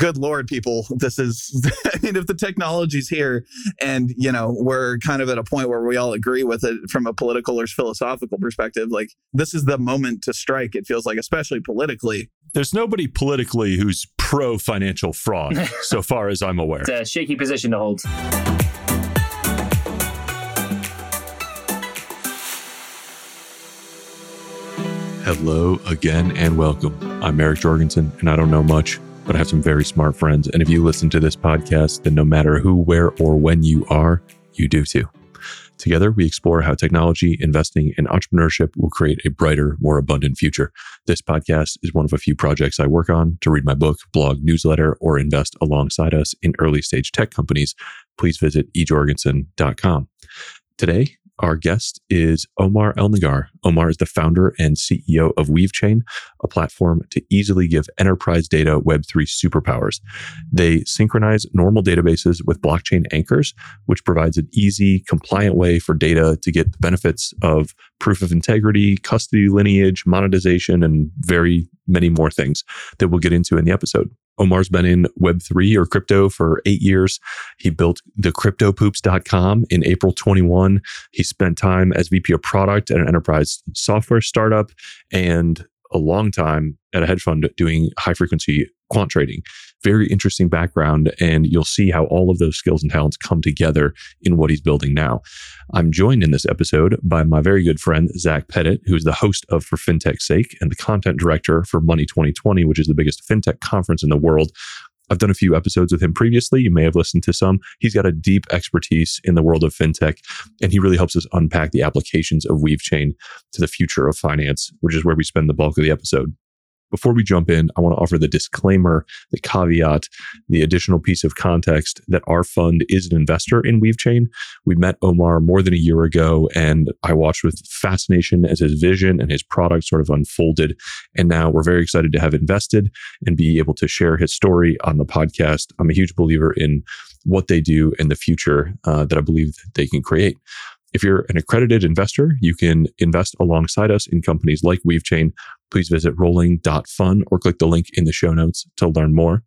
good lord people this is i mean if the technology's here and you know we're kind of at a point where we all agree with it from a political or philosophical perspective like this is the moment to strike it feels like especially politically. There's nobody politically who's pro financial fraud so far as i'm aware. It's a shaky position to hold. Hello again and welcome. I'm Eric Jorgenson, and I don't know much, but I have some very smart friends. And if you listen to this podcast, then no matter who, where, or when you are, you do too. Together, we explore how technology, investing, and entrepreneurship will create a brighter, more abundant future. This podcast is one of a few projects I work on. To read my book, blog, newsletter, or invest alongside us in early stage tech companies, please visit ejorgenson.com. Today, our guest is Omar ElNaggar. Omar is the founder and CEO of Weavechain, a platform to easily give enterprise data Web3 superpowers. They synchronize normal databases with blockchain anchors, which provides an easy, compliant way for data to get the benefits of proof of integrity, custody lineage, monetization, and very many more things that we'll get into in the episode. Omar's been in Web3 or crypto for eight years. He built the cryptopoops.com in April 21. He spent time as VP of product at an enterprise software startup and a long time at a hedge fund doing high frequency quant trading. Very interesting background, and you'll see how all of those skills and talents come together in what he's building now. I'm joined in this episode by my very good friend, Zach Pettet, who's the host of For FinTech's Sake and the content director for Money20/20, which is the biggest fintech conference in the world. I've done a few episodes with him previously. You may have listened to some. He's got a deep expertise in the world of fintech, and he really helps us unpack the applications of Weavechain to the future of finance, which is where we spend the bulk of the episode. Before we jump in, I want to offer the disclaimer, the caveat, the additional piece of context that our fund is an investor in Weavechain. We met Omar more than a year ago, and I watched with fascination as his vision and his product sort of unfolded. And now we're very excited to have invested and be able to share his story on the podcast. I'm a huge believer in what they do in the future uh, that I believe they can create. If you're an accredited investor, you can invest alongside us in companies like Weavechain. Please visit rolling.fun or click the link in the show notes to learn more.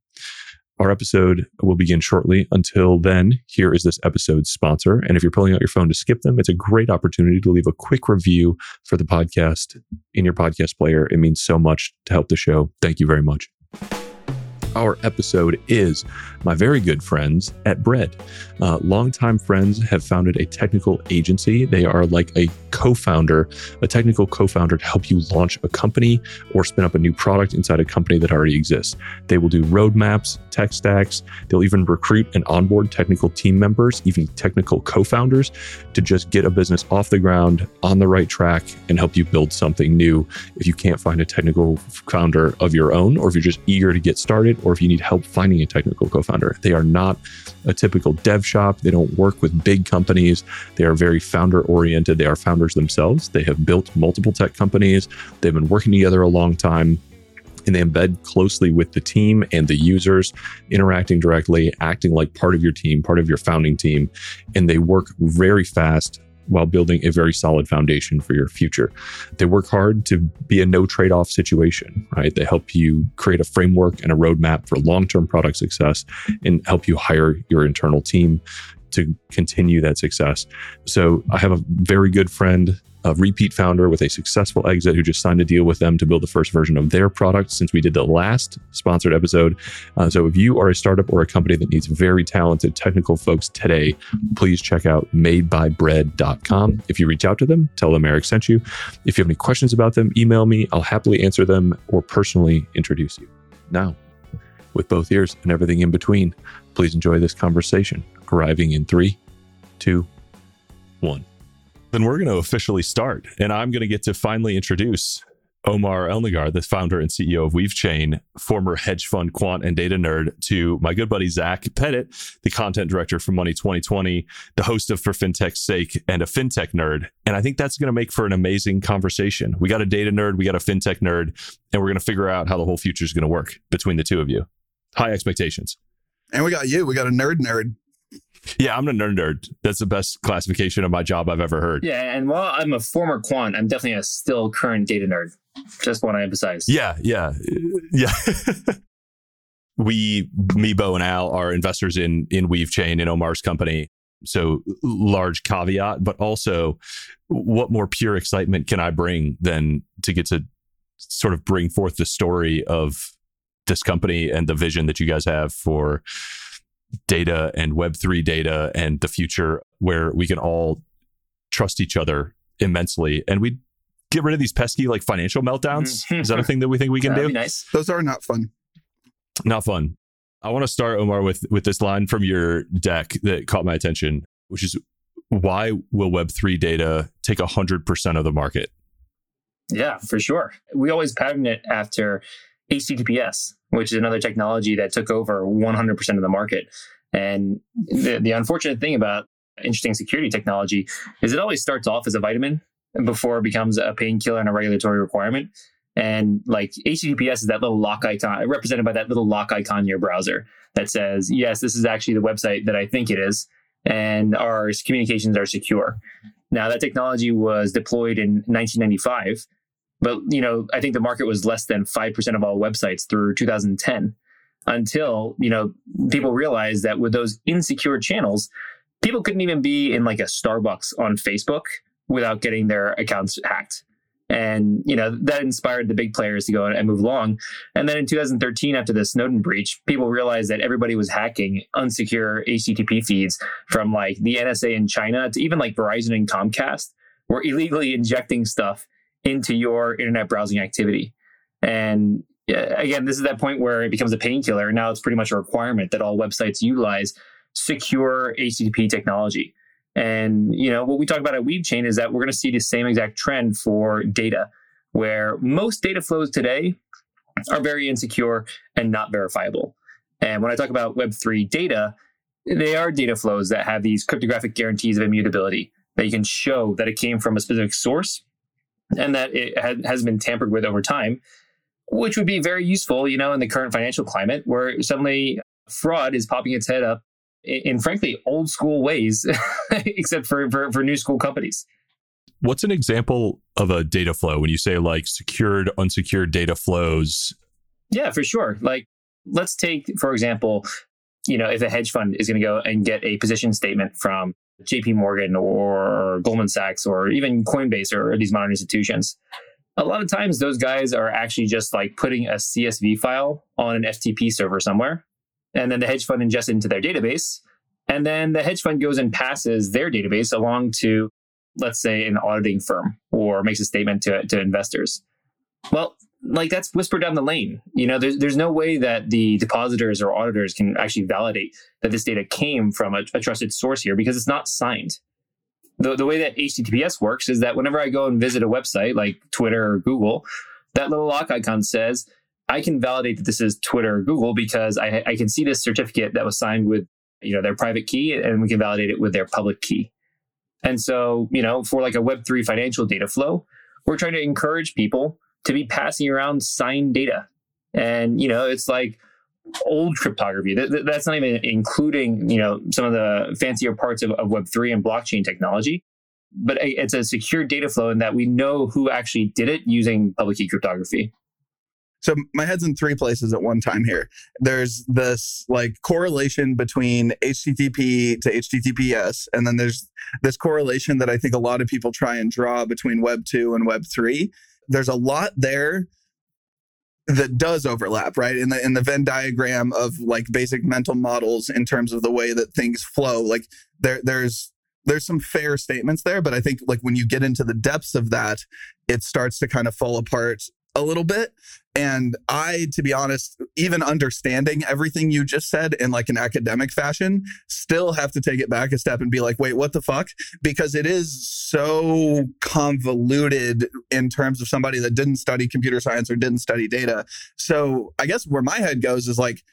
Our episode will begin shortly. Until then, here is this episode's sponsor. And if you're pulling out your phone to skip them, it's a great opportunity to leave a quick review for the podcast in your podcast player. It means so much to help the show. Thank you very much our episode is my very good friends at Bread. Uh, longtime friends have founded a technical agency. They are like a co founder, a technical co founder to help you launch a company or spin up a new product inside a company that already exists. They will do roadmaps, tech stacks. They'll even recruit and onboard technical team members, even technical co founders, to just get a business off the ground on the right track and help you build something new if you can't find a technical founder of your own or if you're just eager to get started or if you need help finding a technical co founder. They are not a typical dev shop. They don't work with big companies. They are very founder oriented. They are founders themselves. They have built multiple tech companies. They've been working together a long time and they embed closely with the team and the users, interacting directly, acting like part of your team, part of your founding team. And they work very fast while building a very solid foundation for your future. They work hard to be a no trade off situation, right? They help you create a framework and a roadmap for long term product success and help you hire your internal team to continue that success. So I have a very good friend a repeat founder with a successful exit who just signed a deal with them to build the first version of their product since we did the last sponsored episode. Uh, so if you are a startup or a company that needs very talented technical folks today, please check out madebybread.com. If you reach out to them, tell them Eric sent you. If you have any questions about them, email me. I'll happily answer them or personally introduce you. Now, with both ears and everything in between, please enjoy this conversation arriving in three, two, one then we're going to officially start. And I'm going to get to finally introduce Omar ElNaggar, the founder and CEO of Weavechain, former hedge fund quant and data nerd, to my good buddy Zach Pettet, the content director for Money20/20, the host of For FinTech's Sake, and a fintech nerd. And I think that's going to make for an amazing conversation. We got a data nerd, we got a fintech nerd, and we're going to figure out how the whole future is going to work between the two of you. High expectations. And we got you. We got a nerd nerd. Yeah, I'm a nerd nerd. That's the best classification of my job I've ever heard. Yeah, and while I'm a former quant, I'm definitely a still current data nerd. Just want to emphasize. Yeah, yeah, yeah. we, me, Bo, and Al are investors in in Weavechain in Omar's company. So large caveat, but also, what more pure excitement can I bring than to get to sort of bring forth the story of this company and the vision that you guys have for data and Web3 data and the future where we can all trust each other immensely and we get rid of these pesky like financial meltdowns. Mm-hmm. Is that a thing that we think we can do? nice. Those are not fun. Not fun. I want to start Omar with with this line from your deck that caught my attention, which is why will Web3 data take 100% of the market? Yeah, for sure. We always pattern it after HTTPS, which is another technology that took over 100% of the market. And the, the unfortunate thing about interesting security technology is it always starts off as a vitamin before it becomes a painkiller and a regulatory requirement. And like HTTPS is that little lock icon represented by that little lock icon in your browser that says, yes, this is actually the website that I think it is. And our communications are secure. Now that technology was deployed in 1995, but you know, I think the market was less than 5% of all websites through 2010 until, you know, people realized that with those insecure channels, people couldn't even be in like a Starbucks on Facebook without getting their accounts hacked. And, you know, that inspired the big players to go and move along. And then in 2013, after the Snowden breach, people realized that everybody was hacking unsecure HTTP feeds from like the NSA in China to even like Verizon and Comcast were illegally injecting stuff into your internet browsing activity. And again, this is that point where it becomes a painkiller. Now it's pretty much a requirement that all websites utilize secure HTTP technology. And you know what we talk about at Weavechain is that we're going to see the same exact trend for data, where most data flows today are very insecure and not verifiable. And when I talk about Web3 data, they are data flows that have these cryptographic guarantees of immutability that you can show that it came from a specific source and that it had, has been tampered with over time, which would be very useful, you know, in the current financial climate where suddenly fraud is popping its head up in, in frankly old school ways, except for, for for new school companies. What's an example of a data flow when you say like secured, unsecured data flows? Yeah, for sure. Like, let's take, for example, you know, if a hedge fund is going to go and get a position statement from JP Morgan or Goldman Sachs or even Coinbase or these modern institutions, a lot of times those guys are actually just like putting a CSV file on an FTP server somewhere. And then the hedge fund ingests it into their database. And then the hedge fund goes and passes their database along to, let's say, an auditing firm or makes a statement to, to investors. Well, like that's whispered down the lane. You know, there's there's no way that the depositors or auditors can actually validate that this data came from a, a trusted source here because it's not signed. The, the way that HTTPS works is that whenever I go and visit a website like Twitter or Google, that little lock icon says, I can validate that this is Twitter or Google because I, I can see this certificate that was signed with you know their private key and we can validate it with their public key. And so, you know, for like a Web3 financial data flow, we're trying to encourage people to be passing around signed data. And, you know, it's like old cryptography. That, that's not even including, you know, some of the fancier parts of, of Web3 and blockchain technology. But it's a secure data flow in that we know who actually did it using public key cryptography. So my head's in three places at one time here. There's this like correlation between HTTP to HTTPS, and then there's this correlation that I think a lot of people try and draw between Web 2 and Web 3 there's a lot there that does overlap right? In the in the venn diagram of like basic mental models in terms of the way that things flow like there there's there's some fair statements there but i think like when you get into the depths of that it starts to kind of fall apart a little bit. And I, to be honest, even understanding everything you just said in like an academic fashion, still have to take it back a step and be like, wait, what the fuck? Because it is so convoluted in terms of somebody that didn't study computer science or didn't study data. So I guess where my head goes is like,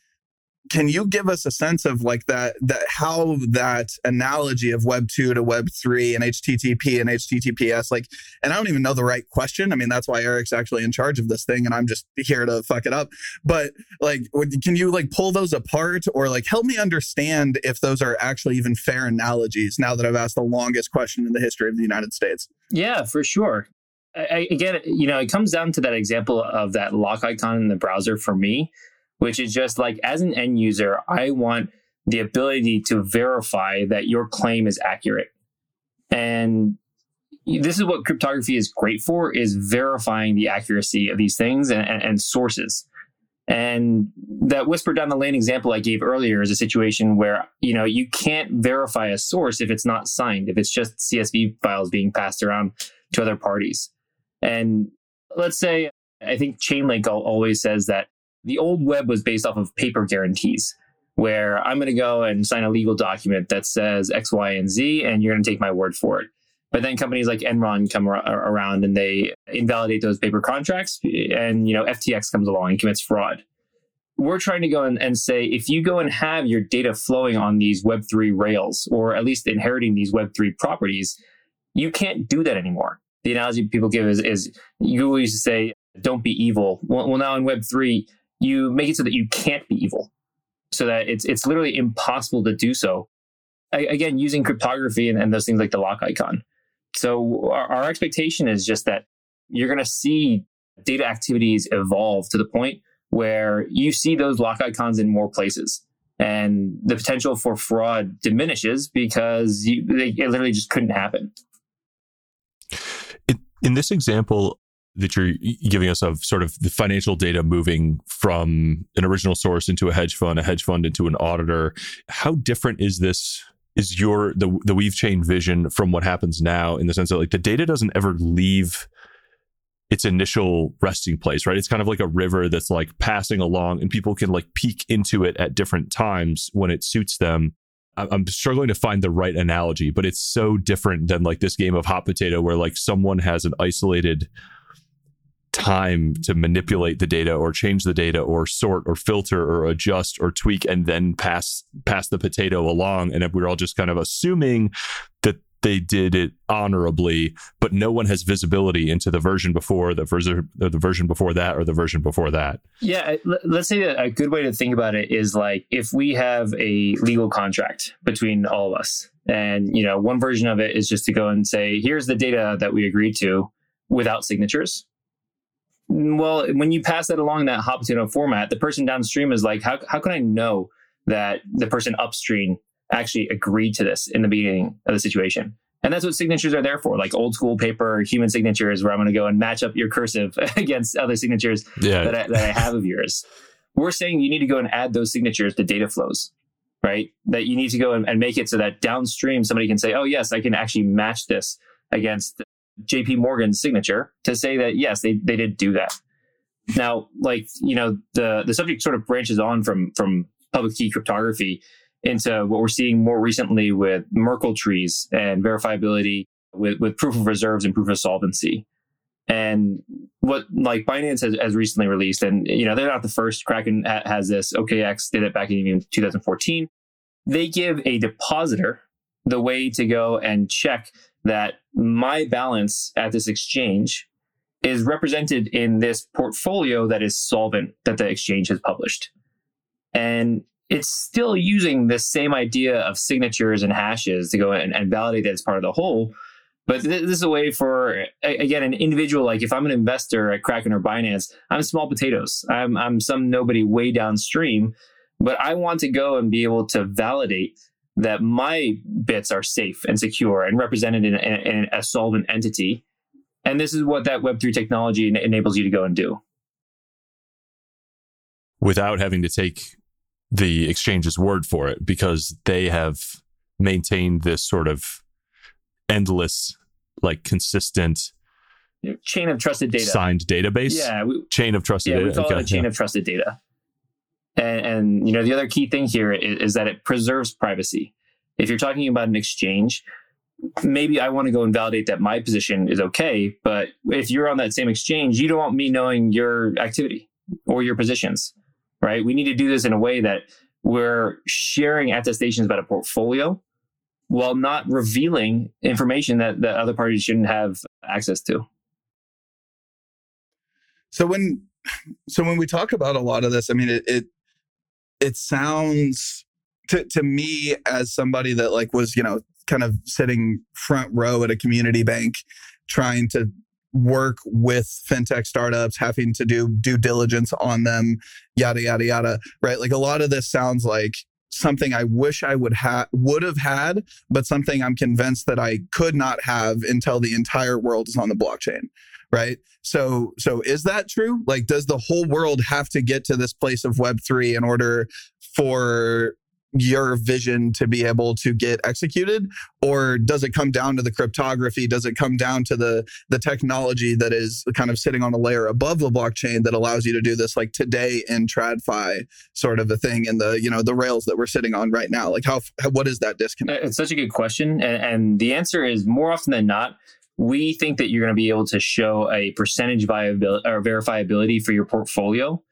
can you give us a sense of like that that how that analogy of web 2 to web 3 and http and https like and i don't even know the right question. I mean that's why eric's actually in charge of this thing and i'm just here to fuck it up. But like can you like pull those apart or like help me understand if those are actually even fair analogies now that i've asked the longest question in the history of the united states? Yeah for sure. I, again you know it comes down to that example of that lock icon in the browser for me which is just like as an end user, I want the ability to verify that your claim is accurate. And this is what cryptography is great for is verifying the accuracy of these things and, and, and sources. And that whisper down the lane example I gave earlier is a situation where, you know, you can't verify a source if it's not signed, if it's just CSV files being passed around to other parties. And let's say, I think Chainlink always says that the old web was based off of paper guarantees, where I'm going to go and sign a legal document that says X, Y, and Z, and you're going to take my word for it. But then companies like Enron come around and they invalidate those paper contracts, and you know FTX comes along and commits fraud. We're trying to go and, and say if you go and have your data flowing on these Web three rails, or at least inheriting these Web three properties, you can't do that anymore. The analogy people give is, is you always say, "Don't be evil." Well, well, now in Web three, you make it so that you can't be evil, so that it's it's literally impossible to do so. I, again, using cryptography and, and those things like the lock icon so our, our expectation is just that you're going to see data activities evolve to the point where you see those lock icons in more places and the potential for fraud diminishes because you, it literally just couldn't happen. In, in this example that you're giving us of sort of the financial data moving from an original source into a hedge fund, a hedge fund into an auditor, how different is this is your the the Weavechain vision from what happens now in the sense that like the data doesn't ever leave its initial resting place, right? It's kind of like a river that's like passing along and people can like peek into it at different times when it suits them. I'm struggling to find the right analogy, but it's so different than like this game of hot potato where like someone has an isolated time to manipulate the data or change the data or sort or filter or adjust or tweak and then pass pass the potato along. And if we're all just kind of assuming that they did it honorably but no one has visibility into the version before the version the version before that or the version before that. Yeah let's say that a good way to think about it is like if we have a legal contract between all of us and you know one version of it is just to go and say here's the data that we agreed to without signatures well, when you pass that along that hot potato format, the person downstream is like, how, how can I know that the person upstream actually agreed to this in the beginning of the situation? And that's what signatures are there for, like old school paper human signatures, where I'm going to go and match up your cursive against other signatures yeah. that, I, that I have of yours. We're saying you need to go and add those signatures to data flows, right? That you need to go and, and make it so that downstream somebody can say, oh, yes, I can actually match this against JP Morgan's signature to say that yes, they, they did do that. Now, like, you know, the, the subject sort of branches on from, from public key cryptography into what we're seeing more recently with Merkle trees and verifiability with, with proof of reserves and proof of solvency. And what like Binance has, has recently released, and you know, they're not the first. Kraken ha- has this. OKX did it back in 2014. They give a depositor the way to go and check that my balance at this exchange is represented in this portfolio that is solvent that the exchange has published. And it's still using this same idea of signatures and hashes to go and, and validate that it's part of the whole. But this is a way for, again, an individual, like if I'm an investor at Kraken or Binance, I'm small potatoes. I'm, I'm some nobody way downstream, but I want to go and be able to validate that my bits are safe and secure and represented in, in, in a solvent entity. And this is what that Web3 technology enables you to go and do. Without having to take the exchange's word for it, because they have maintained this sort of endless, like consistent chain of trusted data, signed database. Yeah, we, chain of trusted yeah, data. we call okay, it a chain yeah. of trusted data. And, and, you know, the other key thing here is, is that it preserves privacy. If you're talking about an exchange, maybe I want to go and validate that my position is okay. But if you're on that same exchange, you don't want me knowing your activity or your positions, right? We need to do this in a way that we're sharing attestations about a portfolio while not revealing information that, that other parties shouldn't have access to. So when so when we talk about a lot of this, I mean it, it it sounds to, to me as somebody that like was you know kind of sitting front row at a community bank trying to work with fintech startups, having to do due diligence on them, yada yada yada. Right? Like a lot of this sounds like something I wish I would have would have had, but something I'm convinced that I could not have until the entire world is on the blockchain. Right. So so is that true? Like does the whole world have to get to this place of web three in order for your vision to be able to get executed or does it come down to the cryptography does it come down to the the technology that is kind of sitting on a layer above the blockchain that allows you to do this like today in tradfi sort of a thing in the you know the rails that we're sitting on right now like how, how what is that disconnect it's such a good question and, and the answer is more often than not we think that you're going to be able to show a percentage viability or verifiability for your portfolio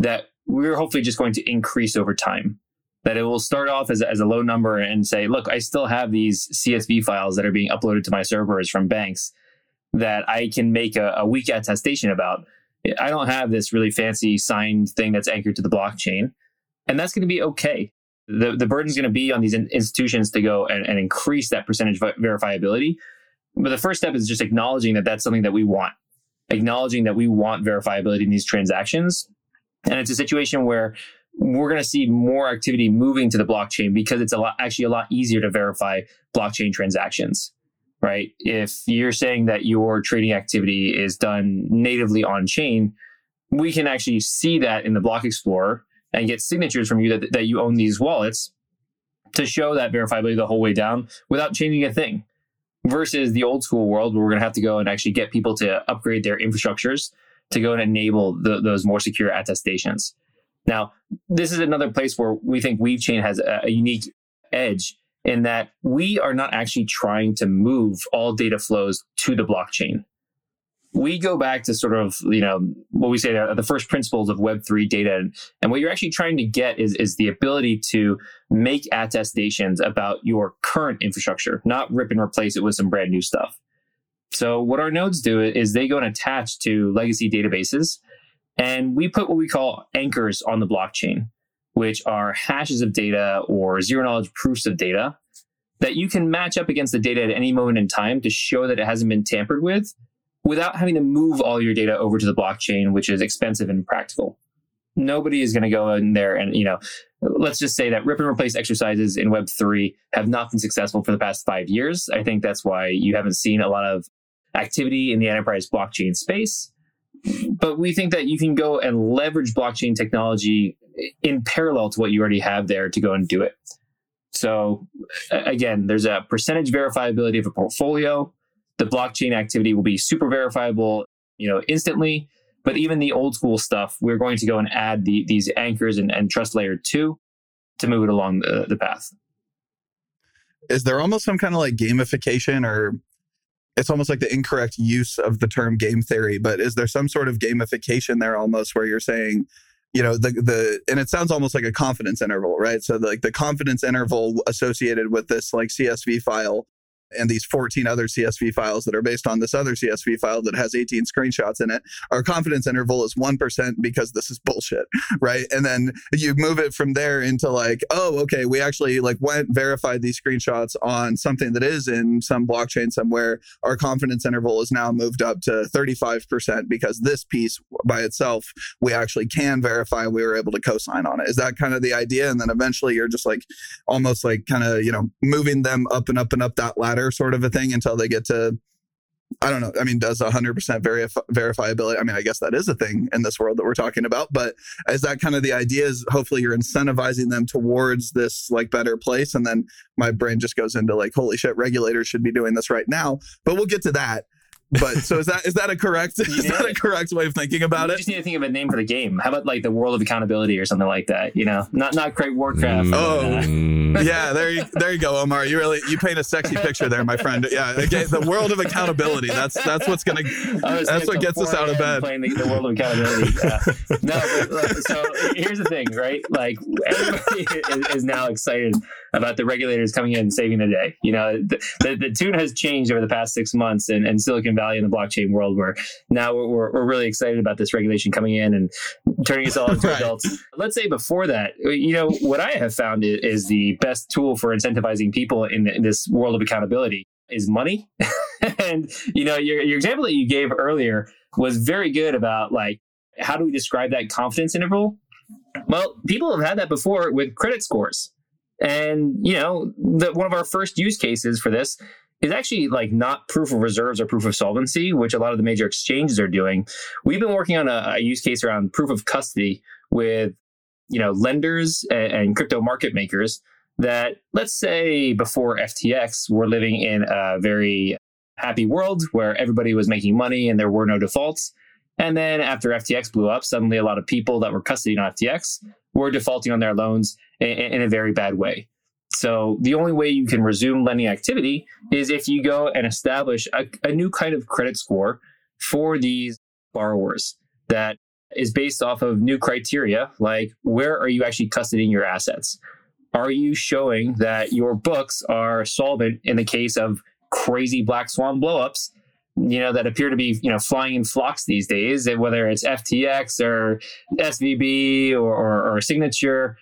that we're hopefully just going to increase over time that it will start off as, as a low number and say, look, I still have these CSV files that are being uploaded to my servers from banks that I can make a, a weak attestation about. I don't have this really fancy signed thing that's anchored to the blockchain. And that's going to be okay. The, the burden is going to be on these in, institutions to go and, and increase that percentage verifiability. But the first step is just acknowledging that that's something that we want, acknowledging that we want verifiability in these transactions. And it's a situation where we're going to see more activity moving to the blockchain because it's a lot, actually a lot easier to verify blockchain transactions, right? If you're saying that your trading activity is done natively on chain, we can actually see that in the block explorer and get signatures from you that, that you own these wallets to show that verifiability the whole way down without changing a thing versus the old school world where we're going to have to go and actually get people to upgrade their infrastructures to go and enable the, those more secure attestations. Now, this is another place where we think Weavechain has a, a unique edge in that we are not actually trying to move all data flows to the blockchain. We go back to sort of, you know, what we say uh, the first principles of Web3 data. And what you're actually trying to get is, is the ability to make attestations about your current infrastructure, not rip and replace it with some brand new stuff. So what our nodes do is they go and attach to legacy databases and we put what we call anchors on the blockchain, which are hashes of data or zero knowledge proofs of data that you can match up against the data at any moment in time to show that it hasn't been tampered with without having to move all your data over to the blockchain, which is expensive and practical. Nobody is going to go in there and, you know, let's just say that rip and replace exercises in Web3 have not been successful for the past five years. I think that's why you haven't seen a lot of activity in the enterprise blockchain space but we think that you can go and leverage blockchain technology in parallel to what you already have there to go and do it. So again, there's a percentage verifiability of a portfolio. The blockchain activity will be super verifiable, you know, instantly. But even the old school stuff, we're going to go and add the, these anchors and, and trust layer two to move it along the, the path. Is there almost some kind of like gamification or it's almost like the incorrect use of the term game theory, but is there some sort of gamification there almost where you're saying, you know, the the and it sounds almost like a confidence interval, right? So the, like the confidence interval associated with this like CSV file and these 14 other CSV files that are based on this other CSV file that has 18 screenshots in it, our confidence interval is 1% because this is bullshit, right? And then you move it from there into like, oh, okay, we actually like went verified these screenshots on something that is in some blockchain somewhere. Our confidence interval is now moved up to 35% because this piece by itself, we actually can verify we were able to co-sign on it. Is that kind of the idea? And then eventually you're just like almost like kind of, you know, moving them up and up and up that ladder sort of a thing until they get to I don't know. I mean, does 100% verif- verifiability? I mean, I guess that is a thing in this world that we're talking about. But is that kind of the idea? Is hopefully you're incentivizing them towards this like better place, and then my brain just goes into like, holy shit, regulators should be doing this right now. But we'll get to that. But so is that is that a correct is that a correct way of thinking about you it? just need to think of a name for the game. How about like the world of accountability or something like that? You know, not not quite Warcraft. Mm. Oh, yeah. There you there you go, Omar. You really you paint a sexy picture there, my friend. Yeah, again, the world of accountability. That's that's what's gonna that's what gets us out of bed. Playing the, the world of accountability. Yeah. no, but, so here's the thing, right? Like everybody is, is now excited about the regulators coming in and saving the day. You know, the, the, the tune has changed over the past six months, and, and Silicon Valley in the blockchain world where now we're, we're really excited about this regulation coming in and turning us all into right. adults. Let's say before that, uh, you know, what I have found is, the best tool for incentivizing people in, in this world of accountability is money. and, you know, your, your example that you gave earlier was very good about like, how do we describe that confidence interval? Well, people have had that before with credit scores. And, you know, the, one of our first use cases for this is actually like not proof of reserves or proof of solvency, which a lot of the major exchanges are doing. We've been working on a, a use case around proof of custody with, you know, lenders and, and crypto market makers that let's say before FTX, we're living in a very happy world where everybody was making money and there were no defaults. And then after FTX blew up, suddenly a lot of people that were custodying on FTX were defaulting on their loans in, in, a very bad way. So the only way you can resume lending activity is if you go and establish a, a new kind of credit score for these borrowers that is based off of new criteria, like where are you actually custodying your assets? Are you showing that your books are solvent in the case of crazy black swan blowups? You know that appear to be you know flying in flocks these days, whether it's FTX or SVB or, or, or Signature.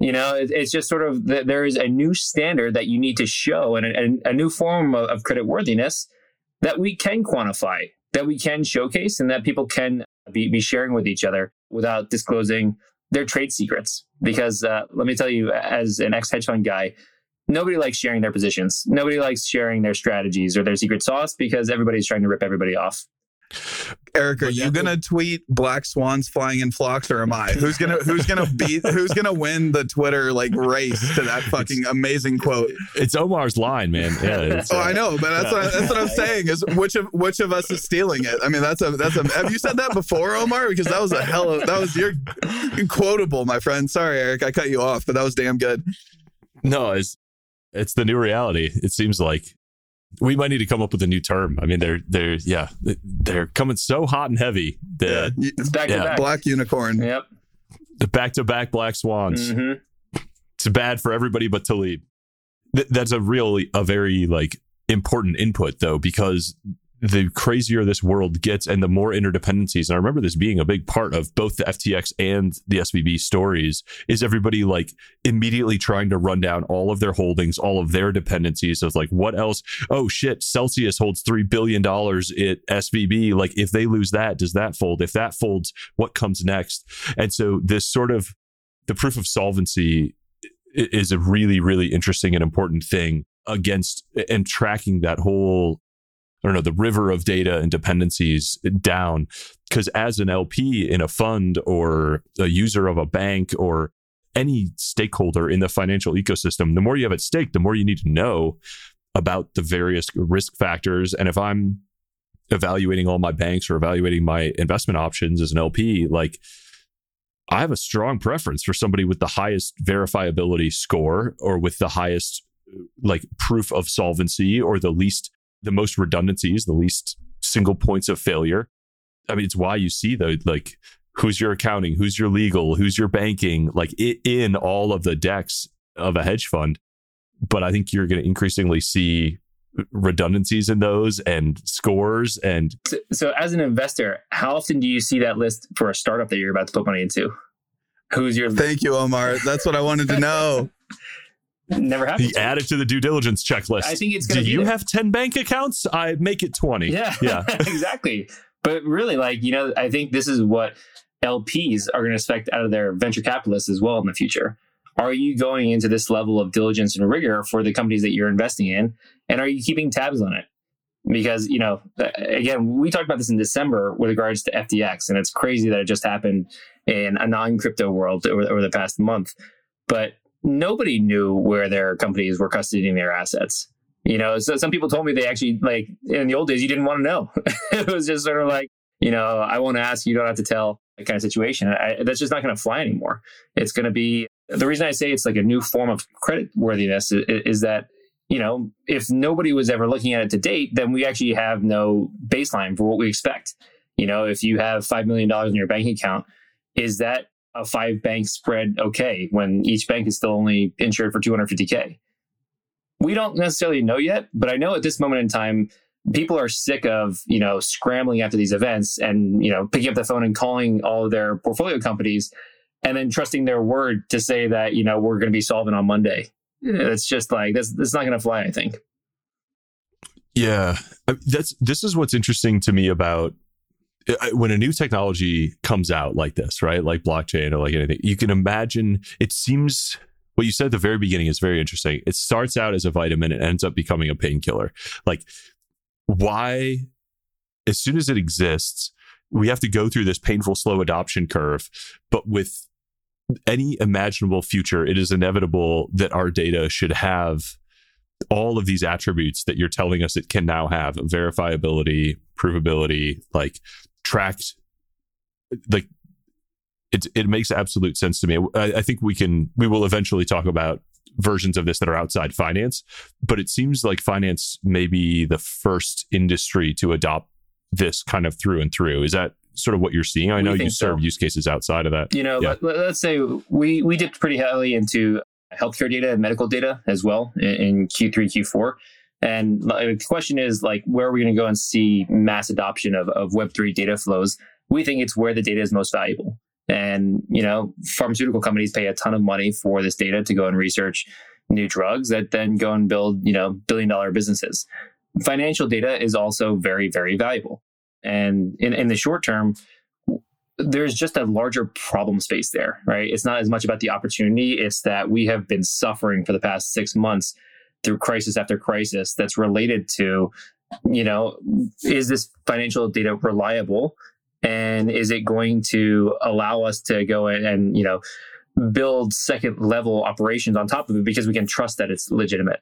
You know, it, it's just sort of that there is a new standard that you need to show and a, new form of, of credit worthiness that we can quantify, that we can showcase, and that people can be, be sharing with each other without disclosing their trade secrets. Because uh, let me tell you, as an ex hedge fund guy, nobody likes sharing their positions. Nobody likes sharing their strategies or their secret sauce because everybody's trying to rip everybody off. Eric, are you gonna tweet black swans flying in flocks, or am I? Who's gonna Who's gonna beat? Who's gonna win the Twitter like race to that fucking amazing quote? It's Omar's line, man. Yeah. oh, uh, I know, but that's what, that's what I'm saying. Is which of which of us is stealing it? I mean, that's a that's a. Have you said that before, Omar? Because that was a hell of that was your quotable, my friend. Sorry, Eric, I cut you off, but that was damn good. No, it's it's the new reality. It seems like we might need to come up with a new term. I mean, they're they're yeah, they're coming so hot and heavy. The, yeah, it's back yeah. to back. Black unicorn. Yep. The back to back black swans. Mm-hmm. It's bad for everybody but Taleb. Th- that's a really a very like important input though because the crazier this world gets and the more interdependencies and i remember this being a big part of both the ftx and the svb stories is everybody like immediately trying to run down all of their holdings all of their dependencies of like what else? Oh shit celsius holds $3 billion at svb like if they lose that does that fold? If that folds what comes next? And so this sort of the proof of solvency is a really really interesting and important thing against and tracking that whole I don't know, the river of data and dependencies down. Because as an LP in a fund or a user of a bank or any stakeholder in the financial ecosystem, the more you have at stake, the more you need to know about the various risk factors. And if I'm evaluating all my banks or evaluating my investment options as an LP, like I have a strong preference for somebody with the highest verifiability score or with the highest like proof of solvency or the least the most redundancies, the least single points of failure. I mean, it's why you see the like who's your accounting, who's your legal, who's your banking, like in all of the decks of a hedge fund. But I think you're going to increasingly see redundancies in those and scores and so, so, as an investor how often do you see that list for a startup that you're about to put money into who's your thank you omar that's what i wanted to know Never happened. He added to the due diligence checklist. I think it's going to Do you have 10 bank accounts? I make it 20. Yeah. Yeah. exactly. But really, like, you know, I think this is what LPs are going to expect out of their venture capitalists as well in the future. Are you going into this level of diligence and rigor for the companies that you're investing in? And are you keeping tabs on it? Because, you know, again, we talked about this in December with regards to FTX, and it's crazy that it just happened in a non crypto world over, over the past month. But nobody knew where their companies were custodying their assets. You know, so some people told me they actually like in the old days you didn't want to know. it was just sort of like, you know, I won't ask, you don't have to tell that kind of situation. I, that's just not going to fly anymore. It's going to be the reason I say it's like a new form of credit worthiness is, is that you know if nobody was ever looking at it to date, then we actually have no baseline for what we expect. You know, if you have five million dollars in your bank account, is that a five bank spread okay when each bank is still only insured for 250K? We don't necessarily know yet, but I know at this moment in time, people are sick of, you know, scrambling after these events and, you know, picking up the phone and calling all of their portfolio companies and then trusting their word to say that, you know, we're going to be solvent on Monday. It's just like, that's, that's not going to fly, I think. Yeah, that's this is what's interesting to me about when a new technology comes out like this, right? Like blockchain or like anything, you can imagine it seems what you said at the very beginning is very interesting. It starts out as a vitamin and ends up becoming a painkiller. Like, why, as soon as it exists, we have to go through this painful, slow adoption curve, but with any imaginable future, it is inevitable that our data should have all of these attributes that you're telling us it can now have verifiability, provability, like tracked, like it, it makes absolute sense to me. I, I think we can, we will eventually talk about versions of this that are outside finance, but it seems like finance may be the first industry to adopt this kind of through and through. Is that sort of what you're seeing? I know you serve so. use cases outside of that. You know, yeah. let, us say we we dipped pretty heavily into healthcare data and medical data as well in, in Q3, Q4. And the question is like, where are we going to go and see mass adoption of, of Web3 data flows? We think it's where the data is most valuable. And, you know, pharmaceutical companies pay a ton of money for this data to go and research new drugs that then go and build, you know, billion dollar businesses. Financial data is also very, very valuable. And in, in the short term, there's just a larger problem space there, right? It's not as much about the opportunity. It's that we have been suffering for the past six months through crisis after crisis that's related to, you know, is this financial data reliable? And is it going to allow us to go in and, you know, build second level operations on top of it because we can trust that it's legitimate?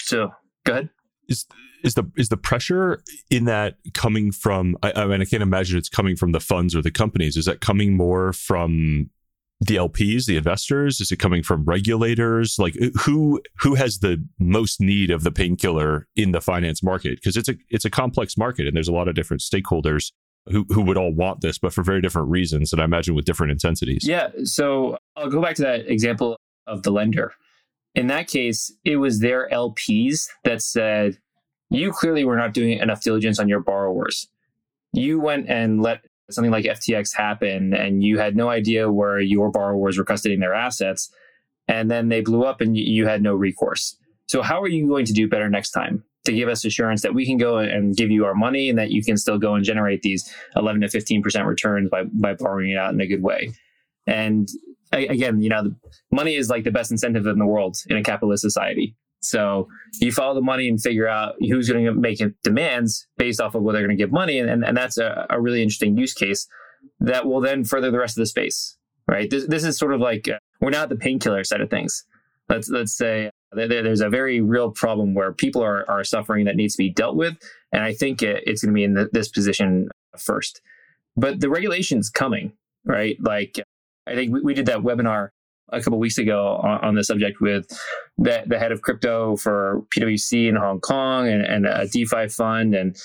So go ahead. Is is the is the pressure in that coming from? I, I mean, I can't imagine it's coming from the funds or the companies. Is that coming more from the LPs, the investors? Is it coming from regulators? Like who who has the most need of the painkiller in the finance market? Because it's a it's a complex market and there's a lot of different stakeholders who who would all want this, but for very different reasons, and I imagine with different intensities. Yeah. So I'll go back to that example of the lender. In that case, it was their LPs that said, you clearly were not doing enough diligence on your borrowers. You went and let something like FTX happen and you had no idea where your borrowers were custodying their assets. And then they blew up and you had no recourse. So, how are you going to do better next time to give us assurance that we can go and give you our money and that you can still go and generate these 11 to 15% returns by, by borrowing it out in a good way? And again, you know, money is like the best incentive in the world in a capitalist society. So you follow the money and figure out who's going to make demands based off of what they're going to give money. And, and, and that's a, a, really interesting use case that will then further the rest of the space, right? This, this is sort of like, uh, we're now at the painkiller side of things. Let's, let's say there's a very real problem where people are, are suffering that needs to be dealt with. And I think it, it's going to be in the, this position first. But the regulation's coming, right? Like, I think we, we did that webinar a couple weeks ago on, on the subject with the, the head of crypto for PwC in Hong Kong and, and a DeFi fund and,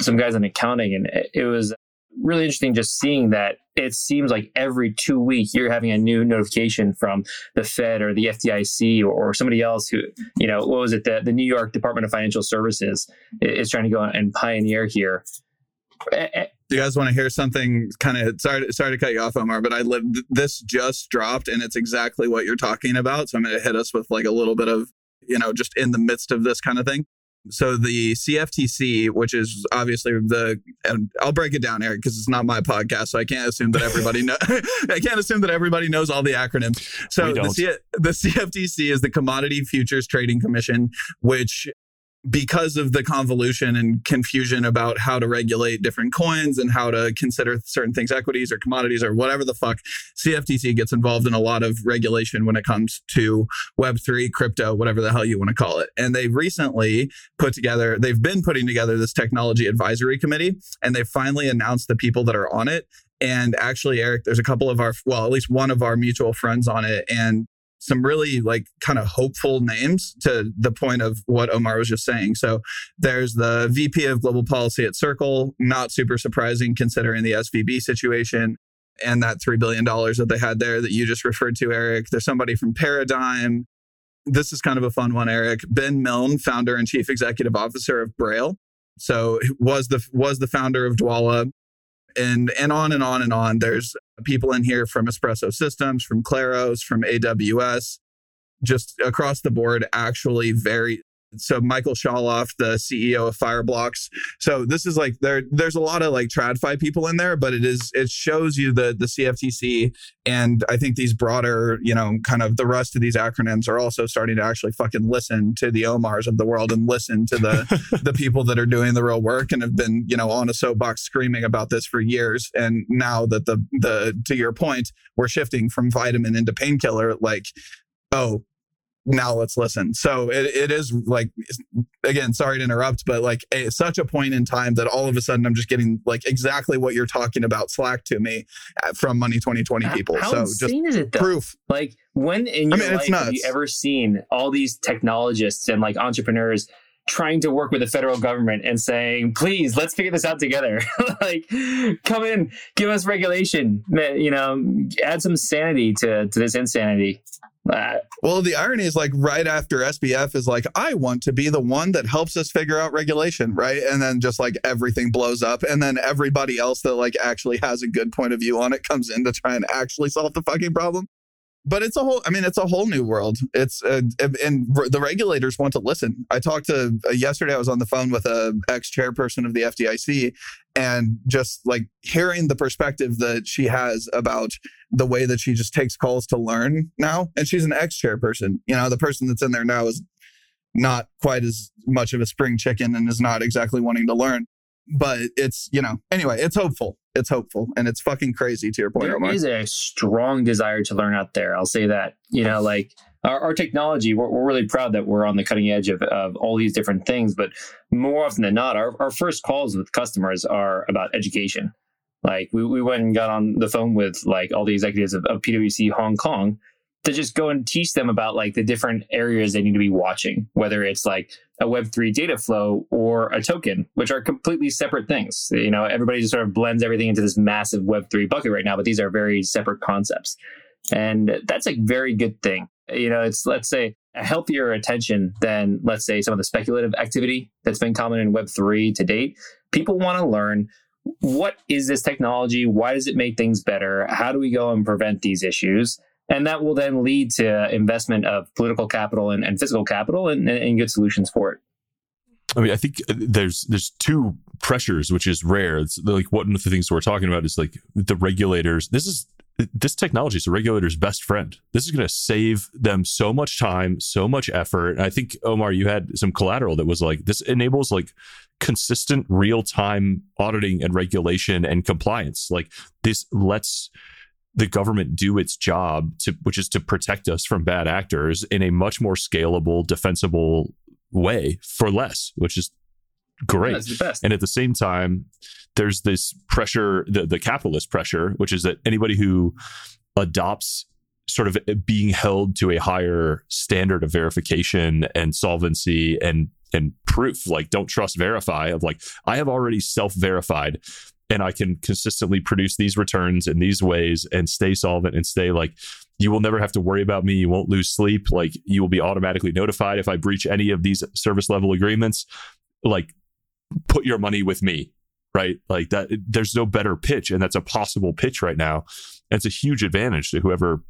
some guys in accounting. And it, it was really interesting just seeing that it seems like every two weeks you're having a new notification from the Fed or the FDIC or, or, somebody else who, you know, what was it? The, the New York Department of Financial Services is trying to go and pioneer here. Do you guys want to hear something kind of sorry sorry to cut you off Omar but I live this just dropped and it's exactly what you're talking about so I'm going to hit us with like a little bit of you know just in the midst of this kind of thing so the CFTC, which is obviously the, and I'll break it down, Eric, because it's not my podcast, so I can't assume that everybody know. I can't assume that everybody knows all the acronyms. So the, C- the CFTC is the Commodity Futures Trading Commission, which because of the convolution and confusion about how to regulate different coins and how to consider certain things equities or commodities or whatever the fuck, CFTC gets involved in a lot of regulation when it comes to Web3, crypto, whatever the hell you want to call it. And they've recently put together, they've been putting together this technology advisory committee and they finally announced the people that are on it. And actually, Eric, there's a couple of our, well, at least one of our mutual friends on it. And some really like kind of hopeful names to the point of what Omar was just saying. So there's the VP of Global Policy at Circle, not super surprising considering the SVB situation and that $3 billion that they had there that you just referred to, Eric. There's somebody from Paradigm. This is kind of a fun one, Eric. Ben Milne, founder and chief executive officer of Brale. So was the was the founder of Dwolla and and on and on and on. There's people in here from Espresso Systems, from Claros, from AWS, just across the board. Actually, very So Michael Shaulov, the CEO of Fireblocks. So this is like there there's a lot of like TradFi people in there, but it is it shows you the the CFTC and I think these broader, you know, kind of the rest of these acronyms are also starting to actually fucking listen to the Omars of the world and listen to the the people that are doing the real work and have been, you know, on a soapbox screaming about this for years. And now that the the to your point, we're shifting from vitamin into painkiller, like oh now let's listen. So it, it is like, again, sorry to interrupt, but like a, such a point in time that all of a sudden I'm just getting like exactly what you're talking about slack to me uh, from Money20/20 people. How so just it proof. Like when in I your mean, life have you ever seen all these technologists and like entrepreneurs trying to work with the federal government and saying, please, let's figure this out together. like, come in, give us regulation, you know, add some sanity to, to this insanity. Well, the irony is like right after SBF is like, I want to be the one that helps us figure out regulation, right? And then just like everything blows up. And then everybody else that like actually has a good point of view on it comes in to try and actually solve the fucking problem. But it's a whole, I mean, it's a whole new world. It's, uh, and the regulators want to listen. I talked to, uh, yesterday, I was on the phone with a ex chairperson of the FDIC and just like hearing the perspective that she has about the way that she just takes calls to learn now. And she's an ex chairperson. You know, the person that's in there now is not quite as much of a spring chicken and is not exactly wanting to learn. But it's, you know, anyway, it's hopeful. It's hopeful. And it's fucking crazy to your point, there Omar. is a strong desire to learn out there. I'll say that. You know, like our, our technology, we're, we're really proud that we're on the cutting edge of, of all these different things. But more often than not, our, our first calls with customers are about education. Like we, we went and got on the phone with like all the executives of, of PwC Hong Kong to just go and teach them about like the different areas they need to be watching, whether it's like a Web3 data flow or a token, which are completely separate things. You know, everybody just sort of blends everything into this massive Web3 bucket right now, but these are very separate concepts. And that's a very good thing. You know, it's, let's say, a healthier attention than, let's say, some of the speculative activity that's been common in Web3 to date. People want to learn what is this technology? Why does it make things better? How do we go and prevent these issues? And that will then lead to investment of political capital and, and physical capital and, and good solutions for it. I mean, I think uh, there's there's two pressures, which is rare. It's like one of the things we're talking about is like the regulators. This is this technology is the regulator's best friend. This is going to save them so much time, so much effort. And I think Omar, you had some collateral that was like this enables like consistent real time auditing and regulation and compliance. Like this lets the government do its job to which is to protect us from bad actors in a much more scalable, defensible way for less, which is great. That's the best. And at the same time, there's this pressure, the, the capitalist pressure, which is that anybody who adopts sort of being held to a higher standard of verification and solvency and and proof like don't trust verify of like i have already self-verified and i can consistently produce these returns in these ways and stay solvent and stay like you will never have to worry about me. You won't lose sleep. Like you will be automatically notified if i breach any of these service level agreements. Like put your money with me right? Like that there's no better pitch and that's a possible pitch right now. And it's a huge advantage to whoever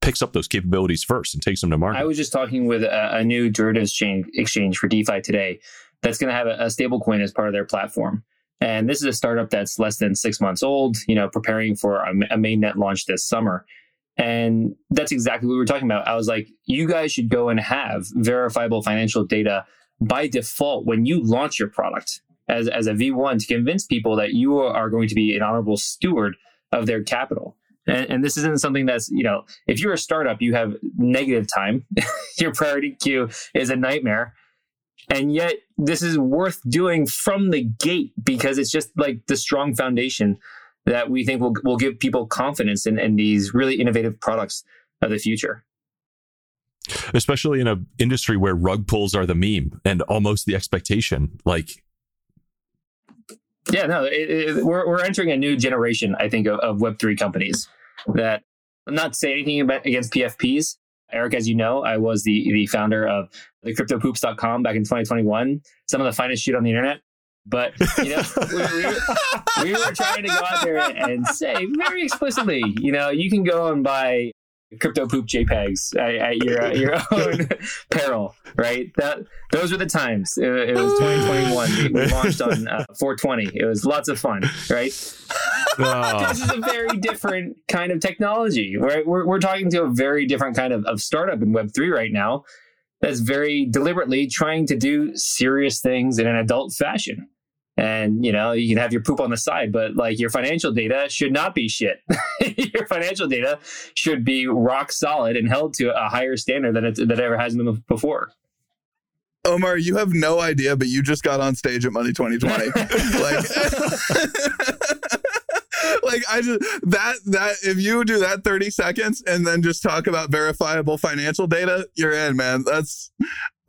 picks up those capabilities first and takes them to market. I was just talking with a, a new derivatives chain exchange for DeFi today that's going to have a, a stable coin as part of their platform. And this is a startup that's less than six months old, you know, preparing for a, mainnet launch this summer. And that's exactly what we were talking about. I was like, you guys should go and have verifiable financial data by default when you launch your product as, as a V1 to convince people that you are going to be an honorable steward of their capital. And, and, this isn't something that's, you know, if you're a startup, you have negative time. Your priority queue is a nightmare. And yet, this is worth doing from the gate because it's just like the strong foundation that we think will, will give people confidence in, in these really innovative products of the future. Especially in an industry where rug pulls are the meme and almost the expectation. Like, yeah, no, it, it, we're, we're entering a new generation, I think, of, of Web3 companies that I'm not saying anything about, against PFPs. Eric, as you know, I was the, the founder of the cryptopoops.com back in 2021, some of the finest shit on the internet. But, you know, we, we, we, were trying to go out there and say very explicitly, you know, you can go and buy crypto poop JPEGs at, at your at your own peril, right? That those were the times. It, it was 2021. We, launched on uh, 420. It was lots of fun, right? Oh. This is a very different kind of technology. Right? We're we're talking to a very different kind of, of startup in Web three right now. That's very deliberately trying to do serious things in an adult fashion and you know you can have your poop on the side but like your financial data should not be shit your financial data should be rock solid and held to a higher standard than it, that it ever has been before Omar, you have no idea, but you just got on stage at Money20/20. like, like I just that that if you do that 30 seconds and then just talk about verifiable financial data, you're in, man. That's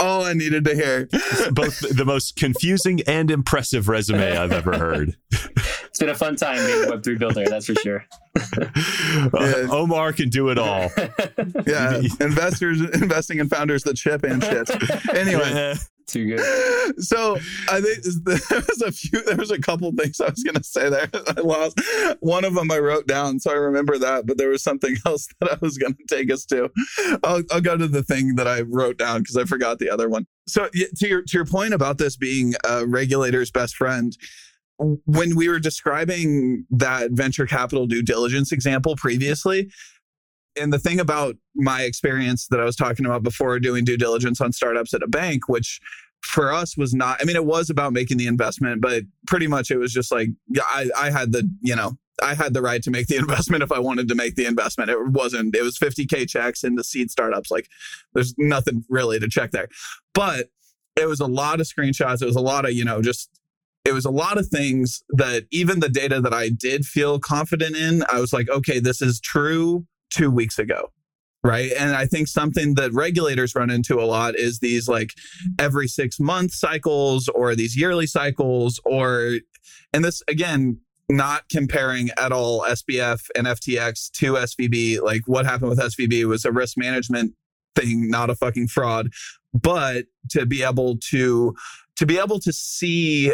all I needed to hear. Both the most confusing and impressive resume I've ever heard. It's been a fun time being a Web3 builder, that's for sure. uh, Omar can do it all. yeah, investors investing in founders that ship and shit. Anyway, yeah. Too good. So I think there was a few, there was a couple things I was to say there. I lost one of them. I wrote down, so I remember that. But there was something else that I was to take us to. I'll, I'll go to the thing that I wrote down because I forgot the other one. So to your to your point about this being a regulator's best friend, when we were describing that venture capital due diligence example previously, and the thing about my experience that I was talking about before doing due diligence on startups at a bank, which for us was not, I mean, it was about making the investment, but pretty much it was just like, I, I had the, you know, I had the right to make the investment if I wanted to make the investment. It wasn't, it was 50K checks into seed startups. Like there's nothing really to check there. But it was a lot of screenshots. It was a lot of, you know, just it was a lot of things that even the data that I did feel confident in, I was like, okay, this is true two weeks ago. Right. And I think something that regulators run into a lot is these like every six month cycles or these yearly cycles, or, and this again, not comparing at all SBF and FTX to SVB. Like what happened with SVB was a risk management thing, not a fucking fraud. But to be able to, to be able to see